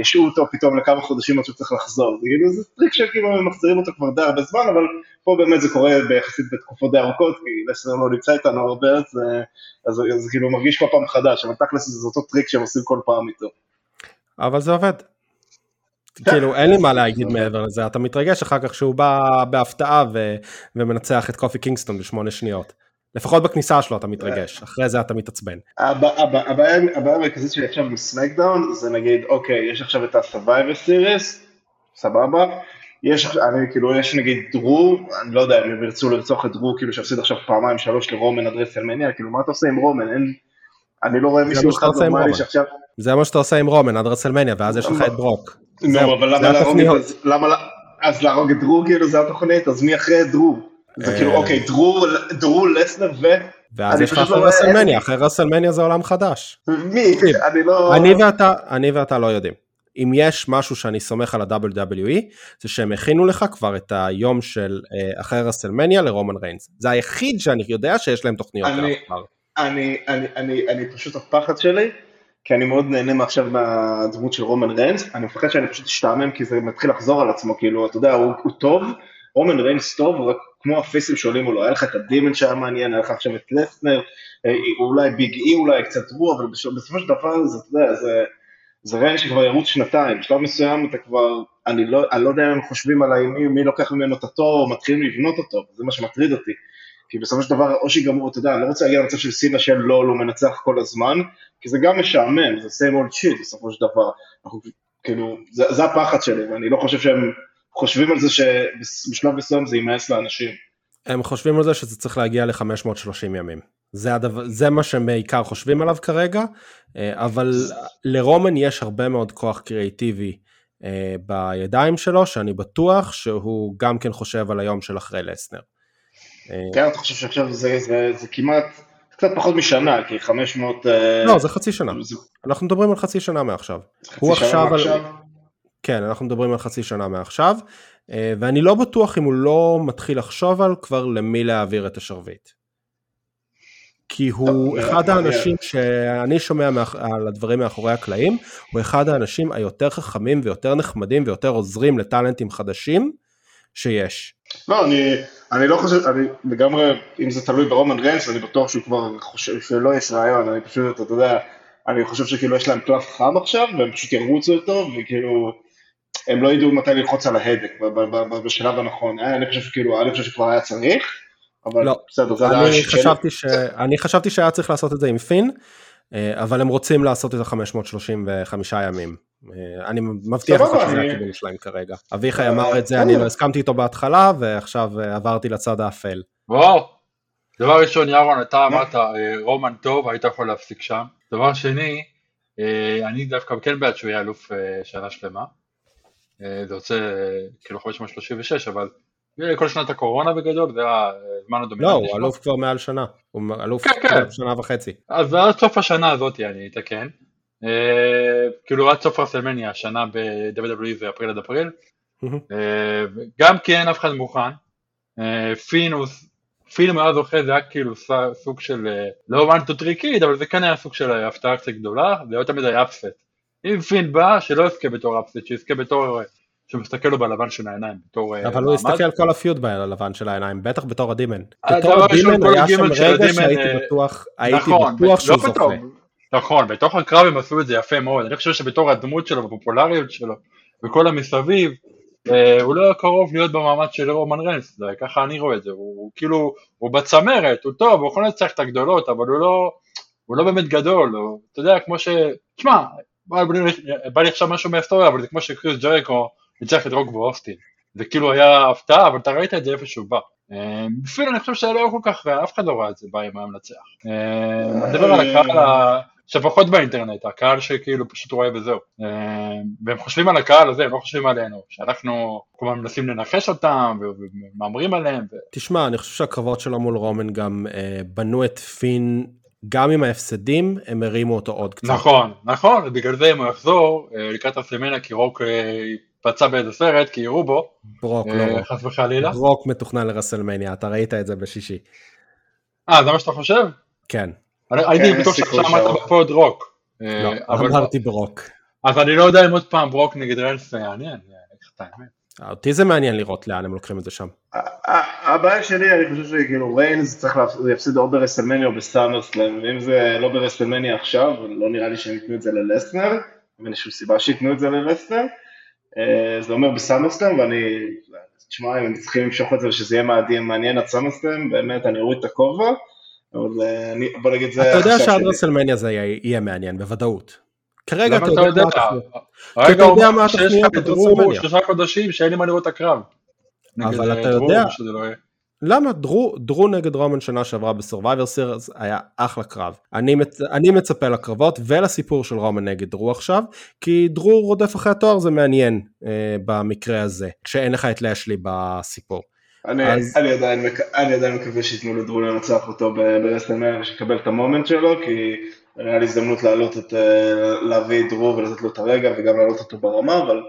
השעו אותו פתאום לכמה חודשים עד שהוא צריך לחזור, זה כאילו זה טריק שכאילו הם מחזירים אותו כבר די הרבה זמן, אבל פה באמת זה קורה ביחסית בתקופות די ארוכות, כי לסנר לא נמצא איתנו הרבה, אז, אה, אז זה- זה כאילו מרגיש כל פעם חדש, אבל תכלס זה אותו טריק שהם עושים כל פעם איתו. אבל זה עובד. כאילו אין לי מה להגיד מעבר לזה, אתה מתרגש אחר כך שהוא בא בהפתעה ו... ומנצח את קופי קינגסטון בשמונה שניות. לפחות בכניסה שלו אתה מתרגש, אחרי זה אתה מתעצבן. הבעיה המרכזית שלי עכשיו עם סמקדאון זה נגיד, אוקיי, יש עכשיו את ה-Survivor Series, סבבה, יש, אני, כאילו, יש נגיד דרו, אני לא יודע אם הם ירצו לרצוח את דרו, כאילו שהפסיד עכשיו פעמיים שלוש לרומן עד רסלמניה, כאילו מה אתה עושה עם רומן, אין, אני לא רואה מישהו אחד נורמלי שעכשיו... זה מה שאתה עושה עם רומן עד רסלמניה, ואז יש לך את ברוק. נו, אבל למה להרוג את... למה... אז להרוג את דרו, כאילו, זה התוכנית, אז מי אחרי דרו? זה כאילו, אה, אוקיי, דרו, לסנר ו... ואז יש לך אחרי רסלמניה, אחרי רסלמניה זה עולם חדש. מי? אני לא... אני ואתה לא יודעים. אם יש משהו שאני סומך על ה-WWE, זה שהם הכינו לך כבר את היום של אה, אחרי רסלמניה לרומן ריינס. זה היחיד שאני יודע שיש להם תוכניות. אני, אני, אני, אני, אני פשוט הפחד שלי, כי אני מאוד נהנה מעכשיו מהדמות של רומן ריינס, אני מפחד שאני פשוט אשתעמם כי זה מתחיל לחזור על עצמו, כאילו, אתה יודע, הוא, הוא טוב, רומן ריינס טוב, רק כמו הפייסים שעולים מולו, היה לך את ה demon שהיה מעניין, היה לך עכשיו את לסנר, אה, אולי ביג אי אולי קצת רוע, אבל בסופו של דבר זה, אתה יודע, זה... זה ריין שכבר ירוץ שנתיים, בשלב מסוים אתה כבר, אני לא, אני לא יודע אם הם חושבים עליי מי, מי לוקח ממנו את התור או מתחילים לבנות אותו, זה מה שמטריד אותי. כי בסופו של דבר, או שיגמרו, אתה יודע, אני לא רוצה להגיע למצב של סינה של לא, לא מנצח כל הזמן, כי זה גם משעמם, זה same old shit בסופו של דבר. אנחנו, כאילו, זה, זה הפחד שלי, ואני לא חושב שהם חושבים על זה שבשלב מסוים זה יימאס לאנשים. הם חושבים על זה שזה צריך להגיע ל-530 ימים. זה, הדבר, זה מה שהם בעיקר חושבים עליו כרגע, אה, אבל לרומן יש הרבה מאוד כוח קריאיטיבי אה, בידיים שלו, שאני בטוח שהוא גם כן חושב על היום של אחרי לסנר. אה, כן, אתה חושב שעכשיו זה, זה, זה כמעט, קצת פחות משנה, כי 500... לא, זה חצי שנה. זה... אנחנו מדברים על חצי שנה מעכשיו. חצי הוא שנה עכשיו מעכשיו? על... כן, אנחנו מדברים על חצי שנה מעכשיו, ואני לא בטוח אם הוא לא מתחיל לחשוב על כבר למי להעביר את השרביט. כי הוא אחד האנשים שאני שומע על הדברים מאחורי הקלעים, הוא אחד האנשים היותר חכמים ויותר נחמדים ויותר עוזרים לטאלנטים חדשים שיש. לא, אני, אני לא חושב, אני לגמרי, אם זה תלוי ברומן ריינס, אני בטוח שהוא כבר חושב שלא יש רעיון, אני פשוט, אתה יודע, אני חושב שכאילו יש להם קלף חם עכשיו, והם פשוט ירוצו אותו, וכאילו, הם לא ידעו מתי ללחוץ על ההדק בשלב הנכון. אה, אני חושב שכאילו, אני חושב שכבר היה צריך. אבל לא, בסדר, זה אני חשבתי, ש... אני חשבתי שהיה צריך לעשות את זה עם פין, אה, אבל הם רוצים לעשות את ה-535 ימים. אה, אני מבטיח לך שזה הכיוון שלהם כרגע. אביחי אמר את זה, אני לא הסכמתי איתו בהתחלה, ועכשיו עברתי לצד האפל. וואו, דבר ראשון, ירון, אתה אמרת רומן טוב, היית יכול להפסיק שם. דבר שני, אני דווקא כן בעד שהוא יהיה אלוף שנה שלמה. זה יוצא כאילו 536, אבל כל שנת הקורונה בגדול, זה הזמן הדומיננטי לא, הוא אלוף כבר מעל שנה, הוא אלוף כן, כן. שנה וחצי. אז עד סוף השנה הזאת אני אתקן. אה, כאילו עד סוף רסלמניה, השנה ב-WWE זה אפריל עד אפריל. אה, גם כי אין אף אחד מוכן. אה, פינוס, אם היה זוכה זה היה כאילו סוג של, לא one to three kid, אבל זה כן היה סוג של הפתעה קצת גדולה, זה לא תמיד היה אפסט. אם פין בא, שלא יזכה בתור אפסט, שיזכה בתור שמסתכל לו בלבן של העיניים בתור אה, אבל הוא הסתכל על כל הפיוט בלבן של העיניים בטח בתור הדימן. בתור הדימן היה שם רגע שהייתי אה, בטוח הייתי נכון, בטוח שהוא לא זוכה. נכון בתוך הקרב הם עשו את זה יפה מאוד אני חושב שבתור הדמות שלו בפופולריות שלו וכל המסביב אה, הוא לא קרוב להיות במעמד של רומן רנס ככה אני רואה את זה הוא כאילו הוא בצמרת הוא טוב הוא יכול לנצח את הגדולות אבל הוא לא הוא לא באמת גדול אתה יודע כמו ש... תשמע בא לי עכשיו משהו מההיסטוריה אבל זה כמו שקריס ג'ריקו ניצח את רוק ואוסטין. זה כאילו היה הפתעה, אבל אתה ראית את זה איפה שהוא בא. אפילו אני חושב שלא כל כך, אף אחד לא ראה את זה בא עם המנצח. אני מדבר על הקהל שפחות באינטרנט, הקהל שכאילו פשוט רואה וזהו. והם חושבים על הקהל הזה, הם לא חושבים עלינו, שאנחנו כל הזמן מנסים לנחש אותם ומהמרים עליהם. תשמע, אני חושב שהקרבות שלו מול רומן גם אה, בנו את פין גם עם ההפסדים, הם הרימו אותו עוד קצת. נכון, נכון, ובגלל זה אם הוא יחזור אה, לקראת הסמנה, כי רוק אה, פצע באיזה סרט, כי יראו בו. ברוק, לא. אה, חס וחלילה. ברוק מתוכנן לרסלמניה, אתה ראית את זה בשישי. אה, זה מה שאתה חושב? כן. הייתי כן, בטוח שעכשיו אמרת בפוד רוק. לא, אמרתי ברוק. אז אני לא יודע אם עוד פעם ברוק נגד ריינס זה יעניין, אותי זה מעניין לראות לאן הם לוקחים את זה שם. הבעיה שלי, אני חושב שכאילו ריינס צריך להפסיד או ברסלמניה או בסאמרסלאם, ואם זה לא ברסלמניה עכשיו, לא נראה לי שהם ייתנו את זה ללסנר, אין שום סיבה שייתנו את זה ללסנר. אה, זה אומר בסאמרסלאם, ואני, תשמע, אם הם צריכים למשוך את זה ושזה יהיה מעניין, עד סאמרסלאם, באמת, אני אוריד את הכובע, אבל אה, אני, בוא נגיד, זה אתה יודע שעד. רסלמניה זה יהיה מעניין, בוודאות. כרגע למה אתה יודע מה התוכניות. כי הרגע אתה יודע אומר מה שיש התוכניות לך ברסלמניה. שלושה חודשים שאין לי מה לראות את הקרב. אבל אה, אתה יודע- לא. למה דרו, דרו נגד רומן שנה שעברה ב Survivor Series היה אחלה קרב. אני, מצ, אני מצפה לקרבות ולסיפור של רומן נגד דרו עכשיו, כי דרו רודף אחרי התואר זה מעניין אה, במקרה הזה, כשאין לך את לאשלי בסיפור. אני, אז- אני, עדיין, אני עדיין מקווה שייתנו לדרו לנצח אותו ב- ברסלמניה ושיקבל את ה moment שלו, כי היה לי הזדמנות להעלות את, אה, להביא את דרו ולתת לו את הרגע וגם להעלות אותו ברמה, אבל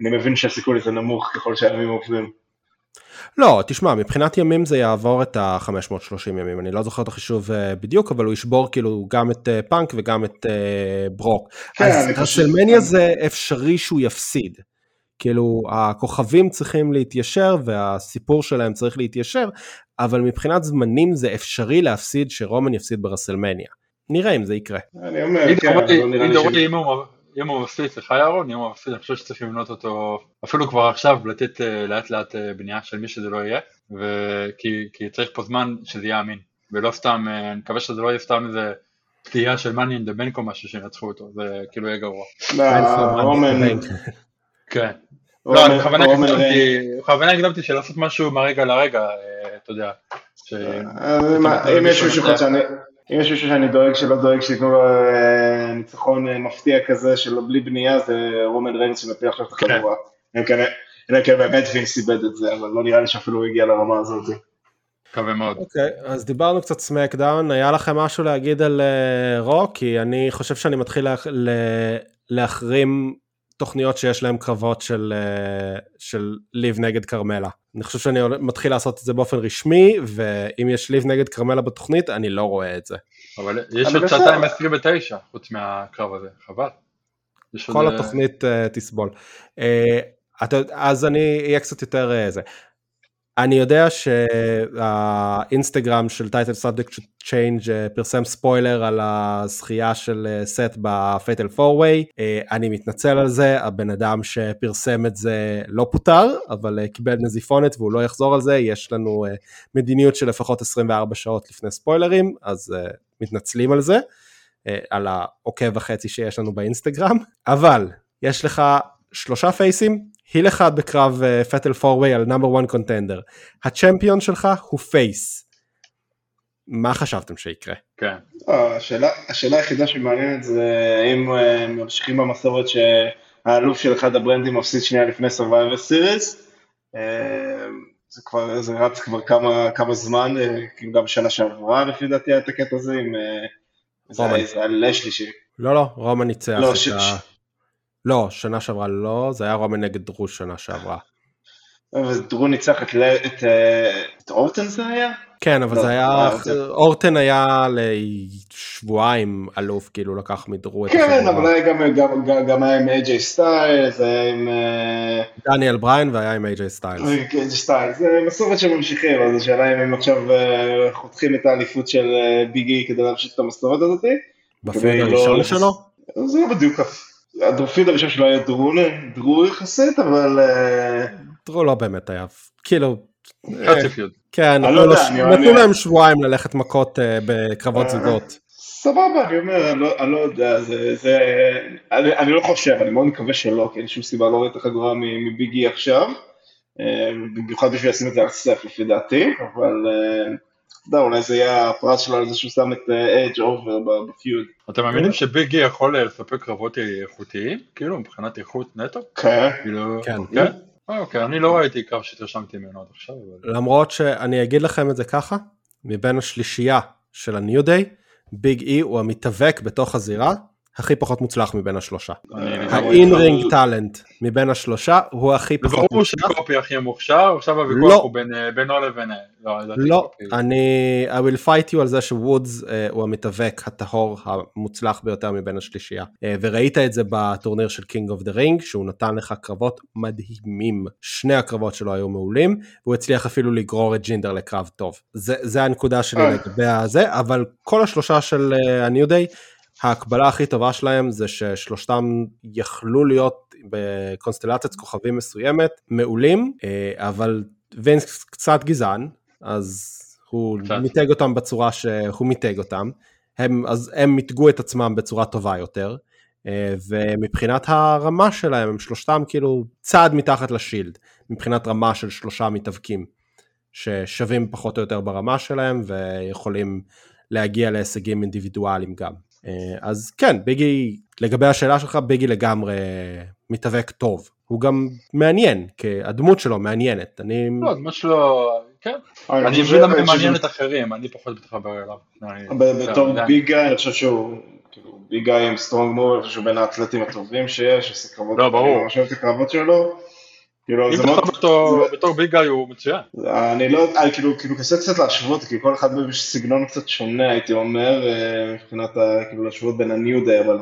אני מבין שהסיכוי לזה נמוך ככל שהימים עוברים. לא, תשמע, מבחינת ימים זה יעבור את ה-530 ימים, אני לא זוכר את החישוב אה, בדיוק, אבל הוא ישבור כאילו גם את אה, פאנק וגם את ברוק. כן, אז רסלמניה זה אפשרי שהוא יפסיד. כאילו, הכוכבים צריכים להתיישר והסיפור שלהם צריך להתיישר, אבל מבחינת זמנים זה אפשרי להפסיד שרומן יפסיד ברסלמניה. נראה אם זה יקרה. אני אומר, אם כן, אם לי אתה ש... רואה אם הוא- מפסיד, סליחה ירון, אם הוא מפסיד, אני חושב שצריך לבנות אותו, אפילו כבר עכשיו, לתת אה, לאט לאט אה, בנייה של מי שזה לא יהיה, ו- כי- כי צריך פה זמן שזה יהיה אמין, ולא סתם, אה, אני מקווה שזה לא יהיה סתם איזה פתיעה של מאני דה בנק או משהו שינצחו אותו, זה כאילו יהיה גרוע. לא, רומן, כן. לא, אני בכוונה הקדמתי, של לעשות משהו מהרגע לרגע, אתה יודע. אם יש מישהו אחד שאני, אם יש מישהו שאני דואג שלא דואג שייתנו לו אה, ניצחון אה, מפתיע כזה שלא בלי בנייה זה רומן ריינס שמפיל עכשיו את כן. החבורה. אלא כן- כן באמת וינס איבד את זה, אבל לא נראה לי שאפילו הוא הגיע לרמה הזאת. מקווה מאוד. אוקיי, אז דיברנו קצת סמקדאון, היה לכם משהו להגיד על אה, רו? כי אני חושב שאני מתחיל להחרים תוכניות שיש להם קרבות של, של ליב נגד כרמלה. אני חושב שאני מתחיל לעשות את זה באופן רשמי, ואם יש ליב נגד כרמלה בתוכנית, אני לא רואה את זה. אבל יש עוד. שעתיים 29 חוץ מהקרב הזה, חבל. יש עוד, כל אה, התוכנית uh, תסבול. Uh, אתה, אז אני אהיה קצת יותר uh, זה. אני יודע שהאינסטגרם של טייטל סאבדקט צ'יינג' פרסם ספוילר על הזכייה של אה, סת' ב fatal 4-way, אני מתנצל על זה, הבן אדם שפרסם את זה לא פוטר, אבל אה, קיבל נזיפונת והוא לא יחזור על זה, יש לנו אה, מדיניות של לפחות 24 שעות לפני ספוילרים, אז אה, מתנצלים על זה, אה, על העוקב החצי שיש לנו באינסטגרם, אבל יש לך שלושה פייסים, heel אחד בקרב fatal four-way על number 1 contender. הצ'מפיון שלך הוא פייס. מה חשבתם שיקרה? כן. לא, השאלה, השאלה היחידה שמעניינת זה האם אה, ממשיכים במסורת שהאלוף של אחד הברנדים מפסיד שנייה לפני Survivor Series. אה, זה כבר, זה רץ כבר כמה, כמה זמן, אה, כאילו גם שנה שעברה לפי דעתי היה את הקטע הזה עם, אה, זה רומן. היה- זה היה לשלי ש... לא לא, רומן ניצח לא, את ש- ה... לא, שנה שעברה לא, זה היה רומן נגד דרוש שנה שעברה. ודרו ניצח את, את, אה, את אורטון זה היה? כן, אבל לא, זה היה, זה- אורטן היה לשבועיים אלוף, כאילו לקח מדרו את כן. אבל היה גם, גם, גם, גם היה עם AJ סטיילס, היה עם... אה, דניאל בריין והיה עם איי-ג'יי סטיילס. AJ סטיילס, זה מסורת שממשיכים, אז השאלה אם הם עכשיו חותכים את האליפות של אה, ביג אי כדי להמשיך את המסורת הזאת. ב feud לא הראשון לפס- שלו? זה לא בדיוק ככה. ה feud הראשון שלו היה דרו, דרו יחסית, אבל... אה, דרו לא באמת היה, כאילו. כן, נתנו לא אני- נתנו להם שבועיים ללכת מכות אה, בקרבות אה, זוגות. סבבה, אני אומר, אני לא, אני לא יודע, זה, זה, אני, לא חושב, אני מאוד מקווה שלא, כי אין שום סיבה להוריד את החגורה מ- מביג אי עכשיו, במיוחד בשביל לשים את זה על סת' לפי דעתי, אבל אתה יודע, אולי זה יהיה הפרס שלו על זה שהוא שם את אדג' over ב feud. אתם מאמינים שביגי יכול אה, לספק קרבות איכותיים? כאילו מבחינת איכות נטו? כן, כאילו... כן. כן? אה, אוקיי, אני לא ראיתי קרב שהתרשמתי ממנו עד עכשיו. למרות שאני אגיד לכם את זה ככה, מבין השלישייה של הניו דיי, ביג אי הוא המתאבק בתוך הזירה הכי פחות מוצלח מבין השלושה. אני- האין רינג טאלנט מבין השלושה הוא הכי פחות ברור מוצלח. שקופי הכי מוכשר, עכשיו הוויכוח לא. הוא אה, בינו לבין... אה, לא, לא. אני I will fight you על זה שוודס אה, הוא המתאבק הטהור המוצלח ביותר מבין השלישייה. וראית את זה בטורניר של קינג אוף דה רינג, שהוא נתן לך קרבות מדהימים. שני הקרבות שלו היו מעולים, והוא הצליח אפילו לגרור את ג'ינדר לקרב טוב. זה, הנקודה שלי אה. לגבי הזה, אבל כל השלושה של הניו דיי, ההקבלה הכי טובה שלהם זה ששלושתם יכלו להיות בקונסטלציית כוכבים מסוימת, מעולים, אה, אבל וינס קצת גזען, אז הוא קצת. מיתג אותם בצורה שהוא מיתג אותם, הם, אז הם מיתגו את עצמם בצורה טובה יותר, אה, ומבחינת הרמה שלהם, הם שלושתם כאילו צעד מתחת לשילד, מבחינת רמה של שלושה מתאבקים, ששווים פחות או יותר ברמה שלהם, ויכולים להגיע להישגים אינדיבידואליים גם. אה, אז כן, ביגי, לגבי השאלה שלך, ביגי לגמרי מתאבק טוב. הוא גם מעניין, כי הדמות שלו מעניינת. אני... לא, הדמות שלו, כן. אני מבין למה היא מעניינת אחרים, אני פחות מתחבר אליו. בתור אתה יודע. big guy, אני חושב שהוא, כאילו, big guy עם strong move, אני חושב שהוא בין האתלטים הטובים שיש, עושה קרבות, לא, ברור. אני אוהב את הקרבות שלו. כאילו, אם זה מאוד, בתור- בתור- זה- בתור big guy הוא מצוין. אני לא, אני כאילו, כאילו קשה קצת להשוות, כי כל אחד יש סגנון קצת שונה, הייתי אומר, אה, מבחינת ה, כאילו, להשוות בין הניו דיי, אבל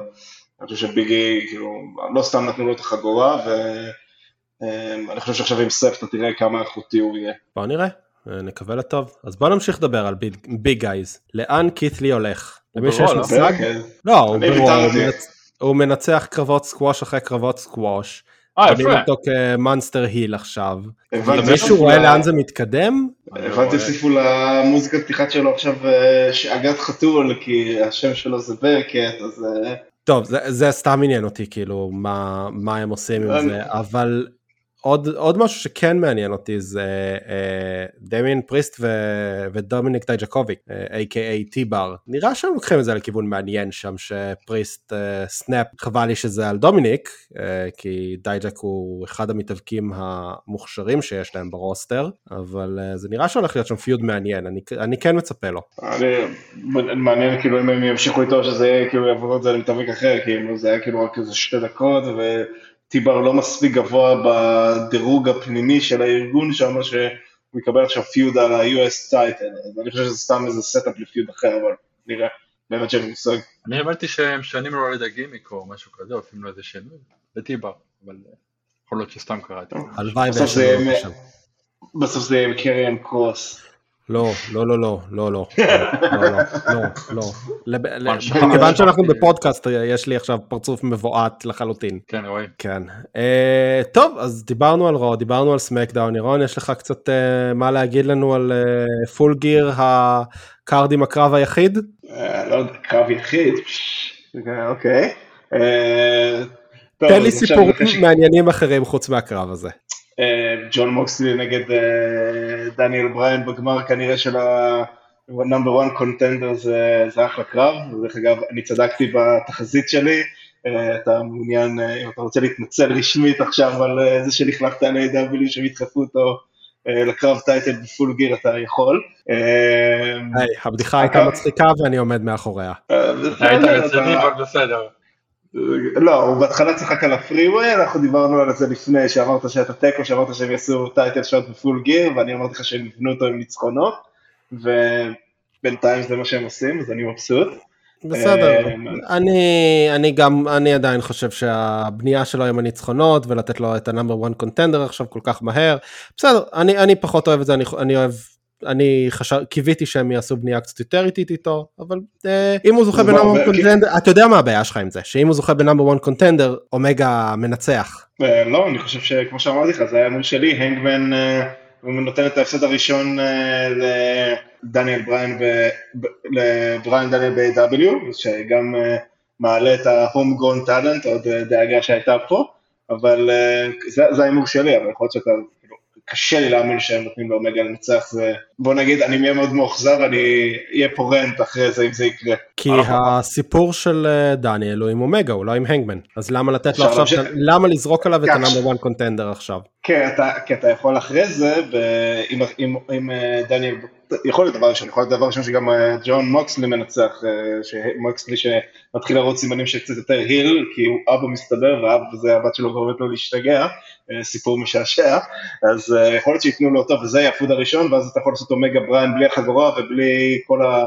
אני חושב שביג אי, כאילו, לא סתם נתנו לו את החגורה, ואני חושב שעכשיו עם סת' אתה תראה כמה איכותי הוא יהיה. בוא נראה, אה, נקווה לטוב. אז בוא נמשיך לדבר על big, big guys. לאן קית' לי הולך? למי שיש ברור, לא? מושג? כן. לא, הוא מנצח קרבות סקווש אחרי קרבות סקווש. אה, יפה. אותו כ monster heel עכשיו. מישהו רואה לאן זה מתקדם? הבנתי, הוסיפו למוזיקת פתיחת שלו עכשיו אה, שאגת חתול, כי השם שלו זה ברקאט, אז אה, טוב, זה, זה סתם עניין אותי, כאילו, מה, מה הם עושים עם אני- זה, אבל עוד, עוד משהו שכן מעניין אותי זה אה, דמיין פריסט ו, ודומיניק דייג'קוביק, אה, a.k.a טי-באר. נראה שהם לוקחים את זה לכיוון מעניין שם, שפריסט אה, snap, חבל לי שזה על דומיניק, אה, כי דייג'ק הוא אחד המתאבקים המוכשרים שיש להם ב roster, אבל אה, זה נראה שהולך להיות שם feud מעניין, אני, אני כן מצפה לו. אני, מעניין כאילו אם הם ימשיכו איתו שזה יהיה כאילו יעבור את זה למתאבק אחר, כאילו זה היה כאילו רק איזה שתי דקות וטי-באר לא מספיק גבוה בדירוג הפנימי של הארגון שם שהוא יקבל עכשיו feud על ה-US title, אז אני חושב שזה סתם איזה setup ל feud אחר, אבל נראה, באמת שאין לי מושג. אני הבנתי שהם משנים לו איזה גימיק או משהו כזה, עושים לו איזה שינוי, לטי-באר, אבל יכול להיות שסתם קראתי. הלוואי בסוף זה יהיה אותו שם. בסוף זה יהיה עם קריאן קרוס. לא, לא, לא, לא, לא, לא, לא, לא, לא, לא. מכיוון שאנחנו. בפודקאסט, יש לי עכשיו פרצוף מבועת לחלוטין. כן, רואים. כן. אה, טוב, אז דיברנו על רו, דיברנו על סמקדאון. ירון, יש לך קצת אה, מה להגיד לנו על אה, פול גיר, ה card עם הקרב היחיד? לא יודע, קרב יחיד, אוקיי. תן לי סיפורים מעניינים אחרים חוץ מהקרב הזה. אה, ג'ון מוקסלי נגד אה, דניאל בריין בגמר כנראה של ה-number one contender זה זה אחלה קרב, ודרך אגב אני צדקתי בתחזית שלי, אה, אתה מעוניין, אם אתה רוצה להתנצל רשמית עכשיו על זה שנכלכת על A.W שהם ידחפו אותו לקרב טייטל בפול גיר אתה יכול. היי, הבדיחה הייתה מצחיקה ואני עומד מאחוריה. היית בסדר, רציני, אבל בסדר. לא, הוא בהתחלה צחק על ה preview, אנחנו דיברנו על זה לפני, שאמרת שאתה תיקו, שאמרת שהם יעשו title shot בפול גיר, ואני אמרתי לך שהם יבנו אותו עם ניצחונות, ובינתיים זה מה שהם עושים, אז אני מבסוט. בסדר, אה, אני, אני גם, אני עדיין חושב שהבנייה שלו עם הניצחונות ולתת לו את ה number 1 contender עכשיו כל כך מהר, בסדר, אני, אני פחות אוהב את זה, אני, אני אוהב, אני חשב, קיוויתי שהם יעשו בנייה קצת יותר איטית איתו, אבל אה, אם הוא זוכה ב number לא, 1 כי- contender, אתה יודע מה הבעיה שלך עם זה, שאם הוא זוכה ב number 1 contender, אומגה מנצח. אה, לא, אני חושב שכמו שאמרתי לך, זה ההימור שלי, הנגמן, אה, נותן את ההפסד הראשון אה, לדניאל בריין, ב- ב- לבריין דניאל ב-AEW, שגם אה, מעלה את ה-home grown talent, עוד אה, דאגה שהייתה פה, אבל אה, זה ההימור שלי, אבל יכול להיות שאתה, קשה לי להאמין שהם נותנים לאומגה לנצח, זה, בוא נגיד, אני אהיה מאוד מאוכזב, אני אהיה פה rant אחרי זה אם זה יקרה. כי הסיפור של אה, דניאל הוא עם אומגה, הוא לא עם הנגמן, אז למה לתת לו עכשיו, ה- למה לזרוק עליו את כך. ה number 1 contender עכשיו? כן, אתה, כי אתה יכול אחרי זה, ב- עם, עם אה, דניאל, יכול להיות דבר ראשון, יכול להיות דבר ראשון שגם אה, ג'ון מוקסלי מנצח, אה, שמוקסלי שמתחיל להראות סימנים שקצת יותר heel, כי הוא אבא מסתבר, ואבא וזה הבת שלו גורמת לו להשתגע, אה, סיפור משעשע, אז יכול להיות שייתנו לו אותו, וזה יהיה ה feud הראשון, ואז אתה יכול לעשות אומגה בריין בלי החגורה ובלי כל ה...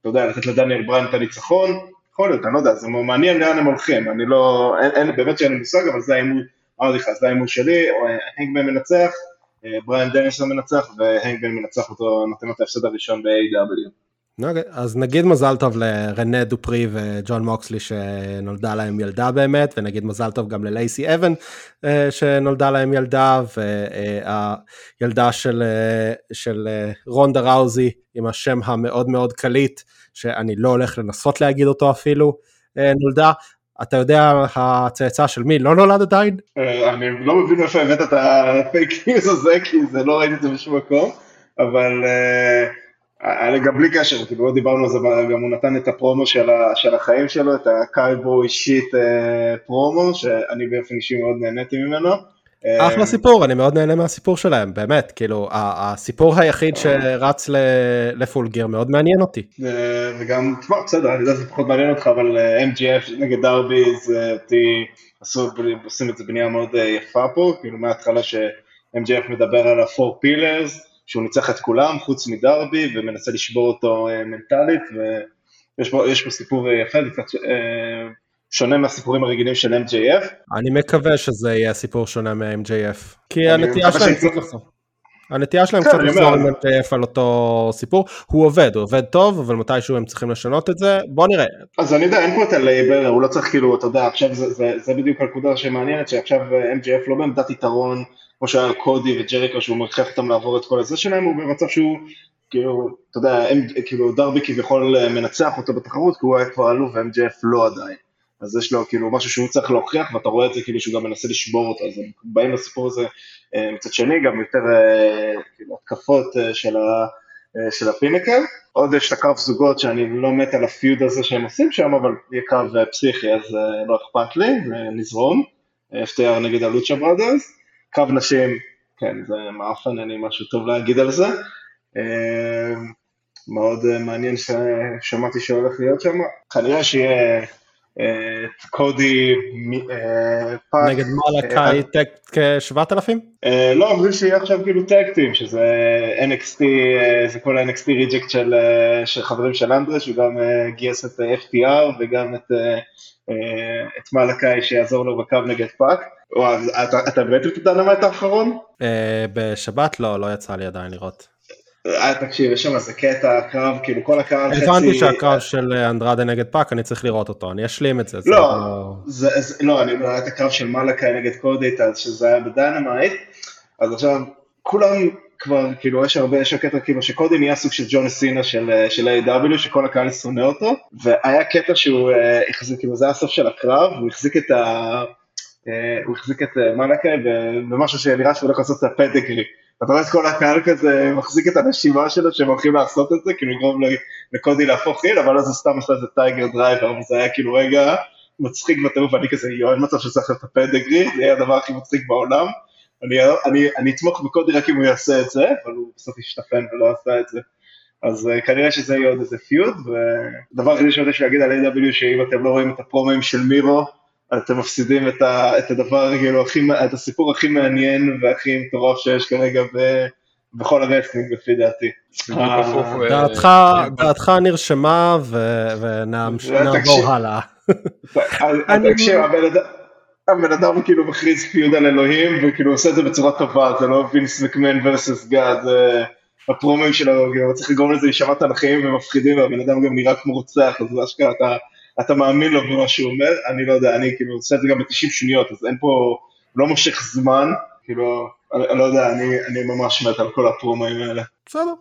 אתה יודע, לתת לדניאל בריין את הניצחון, יכול להיות, אני לא יודע, זה מעניין לאן הם הולכים, אני לא, אין, אין באמת שאין לי מושג, אבל זה ההימור, אמרתי לך, זה ההימור שלי, אה, הנגמן מנצח, בריין דניאלסון מנצח, והנגמן מנצח אותו, נותן לו את ההפסד הראשון ב-AEW. אוקיי, אז נגיד מזל טוב לרנה דופרי וג'ון מוקסלי שנולדה להם ילדה באמת, ונגיד מזל טוב גם ללייסי אוונס אה, שנולדה להם ילדה, והילדה של, אה, של אה, רונדה ראוזי עם השם המאוד מאוד קליט, שאני לא הולך לנסות להגיד אותו אפילו, נולדה. אתה יודע הצאצא של מי לא נולד עדיין? אני לא מבין איפה הבאת את הפייק ניוז הזה, כי זה לא ראיתי את זה בשום מקום, אבל... אני גם בלי קשר, כאילו לא דיברנו על זה, גם הוא נתן את הפרומו של, החיים שלו, את הקייבו אישית אה, פרומו, שאני באופן אישי מאוד נהניתי ממנו. אחלה אה, סיפור, אני מאוד נהנה מהסיפור שלהם, באמת, כאילו, הסיפור היחיד שרץ לפול גיר מאוד מעניין אותי. וגם, תשמע, בסדר, אני יודע שזה פחות מעניין אותך, אבל אה, MGF נגד דרבי, זה אותי, עושים את זה בנייה מאוד אה, יפה פה, כאילו מההתחלה ש-MGF מדבר על ה-4 pillars, שהוא ניצח את כולם חוץ מדרבי ומנסה לשבור אותו אה, מנטלית ויש פה, סיפור אה, יפה, אה, שונה מהסיפורים הרגילים של MJF. אני מקווה שזה יהיה סיפור שונה מ-MJF, כי הנטייה שלהם קצת לחזור. הנטייה שלהם כן, קצת לחזור עם MJF על אותו סיפור, הוא עובד, הוא עובד טוב, אבל מתישהו הם צריכים לשנות את זה, בוא נראה. אז אני יודע, אין פה את הלייבר, הוא לא צריך כאילו, אתה יודע, עכשיו זה, זה, זה בדיוק הנקודה שמעניינת, שעכשיו MJF לא בעמדת יתרון כמו שהיה קודי וג'ריקו שהוא מכריח אותם לעבור את כל הזה שלהם, הוא במצב שהוא, כאילו, אתה יודע, הם, כאילו דרבי כביכול אה, מנצח אותו בתחרות, כי הוא היה כבר אלוף ו-MJF לא עדיין. אז יש לו כאילו משהו שהוא צריך להוכיח, ואתה רואה את זה כאילו שהוא גם מנסה לשבור אותו, אז הם באים לסיפור הזה אה, מצד שני, גם יותר אה, כאילו התקפות של, ה, של הפינקל. עוד יש את הקרב זוגות שאני לא מת על הפיוד הזה שהם עושים שם, אבל יהיה קרב פסיכי אז לא אכפת לי, נזרום. FTR נגד הלוצ'ה ברודרס. קו נשים, כן, זה מעפן, אין לי משהו טוב להגיד על זה. אה, מאוד אה, מעניין ששמעתי שהולך להיות שם. כנראה שיהיה אה, קודי פאק. נגד מלאקאי טק כ-7,000? לא, אומרים שיהיה עכשיו כאילו טקטים, שזה NXT, זה כל ה-NXT ריג'קט של חברים של אנדרש, הוא גם גייס את FTR וגם את מלאקאי שיעזור לו בקו נגד פאק. אתה ראית את הדנמייט האחרון? אה, בשבת לא, לא יצא לי עדיין לראות. אה, תקשיב, יש שם איזה קטע, קרב, כאילו כל הקרב חצי... הבנתי שהקרב של אנדרדה נגד פאק, אני צריך לראות אותו, אני אשלים את זה. לא, לא, אני אומר את הקרב של מלאקאי נגד קודי, שזה היה בדיינמייט, אז עכשיו כולם כבר, כאילו, יש הרבה, יש קטע כאילו שקודי נהיה סוג של ג'ון סינה של AEW, שכל הקהל שונא אותו, והיה קטע שהוא החזיק, כאילו זה היה הסוף של הקרב, הוא החזיק את ה... אה, הוא החזיק את אה, מלאקי במשהו שנראה שהוא הולך לעשות את ה Pedigree. אתה רואה את כל הקהל כזה מחזיק את הנשימה שלו שהם הולכים לעשות את זה, כאילו לגרום לקודי להפוך heel, אבל אז הוא סתם עשה איזה Tiger Driver, וזה היה כאילו רגע מצחיק בטירוף, ואני כזה, יואו, אין מצב שצריך את ה Pedigree, זה יהיה הדבר הכי מצחיק בעולם. אני, אני, אני אתמוך בקודי רק אם הוא יעשה את זה, אבל הוא בסוף השתפן ולא עשה את זה. אז אה, כנראה שזה יהיה עוד איזה feud, ודבר אחרי שאני רוצה להגיד על AEW שאם אתם לא רואים את הפרומואים של מירו, אתם מפסידים את, ה, את הדבר, כאילו, הכי, את הסיפור הכי מעניין והכי מטורף שיש כרגע ב, בכל ה wrestling לפי דעתי. דעתך, דעתך נרשמה ונעבור הלאה. הבן אדם כאילו מכריז feud על אלוהים וכאילו עושה את זה בצורה טובה, זה לא וינס מקמן versus God, הפרומים שלו, כאילו צריך לגרום לזה להישמע תנכיים ומפחידים והבן אדם גם נראה כמו רוצח, אז זה אשכרה אתה אתה מאמין לו במה שהוא אומר, אני לא יודע, אני כאילו עושה את זה גם ב-90 שניות, אז אין פה, לא מושך זמן, כאילו, אני לא יודע, אני, אני ממש מת על כל הפרומים האלה. בסדר,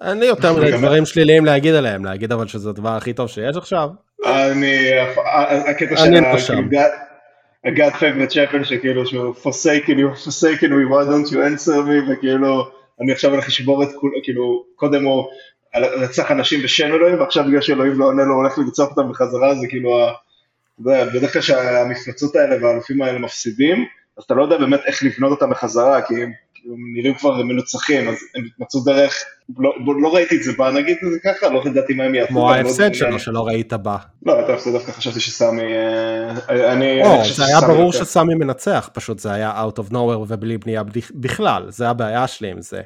אין לי יותר מדי דברים שליליים להגיד עליהם, להגיד אבל שזה הדבר הכי טוב שיש עכשיו. אני, הקטע של ה God's favorite champion שכאילו שהוא forsaken you, forsaken me, why don't you answer me, וכאילו אני עכשיו הולך לשבור את כולו, כאילו קודם הוא רצח אנשים בשם אלוהים, ועכשיו בגלל שאלוהים לא עונה לו, הוא הולך לרצוח אותם בחזרה, זה כאילו, בדרך כלל שהמפלצות האלה והאלופים האלה מפסידים, אז אתה לא יודע באמת איך לבנות אותם בחזרה, כי הם נראים כבר מנוצחים, אז הם מצאו דרך, לא, לא ראיתי את זה בא, נגיד את זה ככה, לא ידעתי מה הם יעשו. כמו ההפסד שלו שלא ראית בא. לא, את ההפסד דווקא חשבתי שסמי, אה, אני... לא, זה היה ברור שסמי מנצח, פשט זה היה out of nowhere ובלי בנייה בכלל, זה הבעיה שלי עם זה.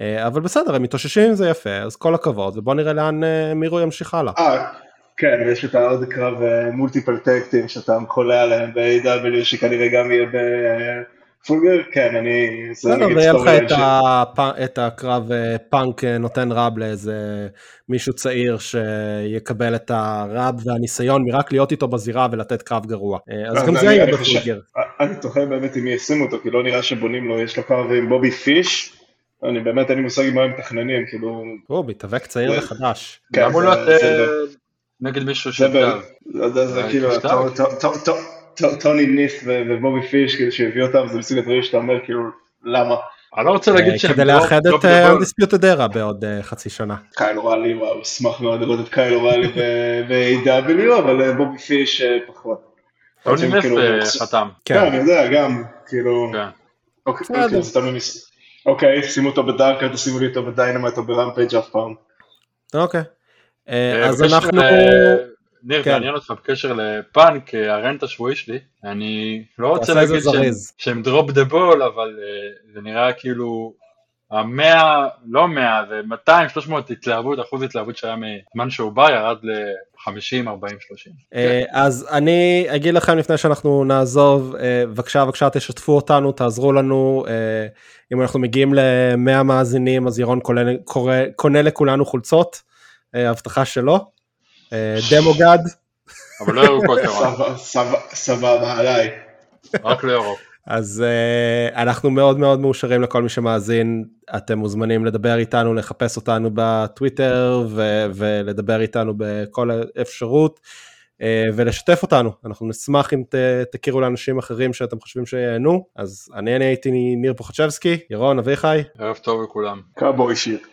אה, אבל בסדר, הם מתאוששים עם זה יפה, אז כל הכבוד, ובוא נראה לאן אה, מירו ימשיך הלאה. אה, כן, ויש את העוד קרב מולטיפל טקטים שאתה חולה עליהם ב-AW, שכנראה גם יהיה פולגר, כן, אני... בסדר, ויהיה לך את ש- הפ- את הקרב פאנק נותן רב לאיזה מישהו צעיר שיקבל את הרב והניסיון מרק להיות איתו בזירה ולתת קרב גרוע. אז אז גם זה יהיה בפולגר. אני תוהה באמת אם ישימו אותו, כי לא נראה שבונים לו, יש לו קרב עם בובי פיש, אני באמת אין לי מושג מה הם מתכננים, כאילו... הוא מתאבק צעיר וחדש. כן, גם הוא לא זה- אה, נגד מישהו. ב- זה- אה, כאילו, טוני ניף ובובי פיש, כאילו שהביא אותם, זה מסוג הדברים שאתה אומר, כאילו, למה? אני לא רוצה להגיד שהם כדי לא- לאחד לא את undisputed era בעוד אה, חצי שנה. קייל אוראלי, וואו, אשמח מאוד לראות את קייל אוראלי ב-AEW, אבל אה, בובי פיש אה, פחות. טוני ניס כאילו, אה, חתם. כן, כן, אני יודע, גם, כאילו, כן. אוקיי. אוקיי, זה תלוי מס- אוקיי, שימו אותו בדארק, אל תשימו לי אותו בדיינמייט או ברמפייג' אף פעם. אוקיי. אה, אה, אז אנחנו... ניר, כן. זה מעניין אותך בקשר לפאנק, אה, ה rant השבועי שלי, אני לא רוצה להגיד שהם- drop the ball, אבל זה נראה כאילו המאה, לא מאה, זה 200, 300 התלהבות, אחוז התלהבות שהיה מזמן שהוא בא, ירד ל-50, 40, 30. אה, אז אני אגיד לכם לפני שאנחנו נעזוב, אה, בבקשה בבקשה תשתפו אותנו, תעזרו לנו, אה, אם אנחנו מגיעים ל-100 מאזינים אז ירון קונה- לכולנו חולצות, אה, הבטחה שלו, דמוגד, אבל לא ירוקות ירון, סבבה, עליי. רק לירוק. אז uh, אנחנו מאוד מאוד מאושרים לכל מי שמאזין, אתם מוזמנים לדבר איתנו, לחפש אותנו בטוויטר ו- ולדבר איתנו בכל אפשרות uh, ולשתף אותנו, אנחנו נשמח אם ת- תכירו לאנשים אחרים שאתם חושבים שיהנו, אז אני אני הייתי ניר פוחצ'בסקי, ירון, אביחי. ערב טוב לכולם. קאבוי שיט.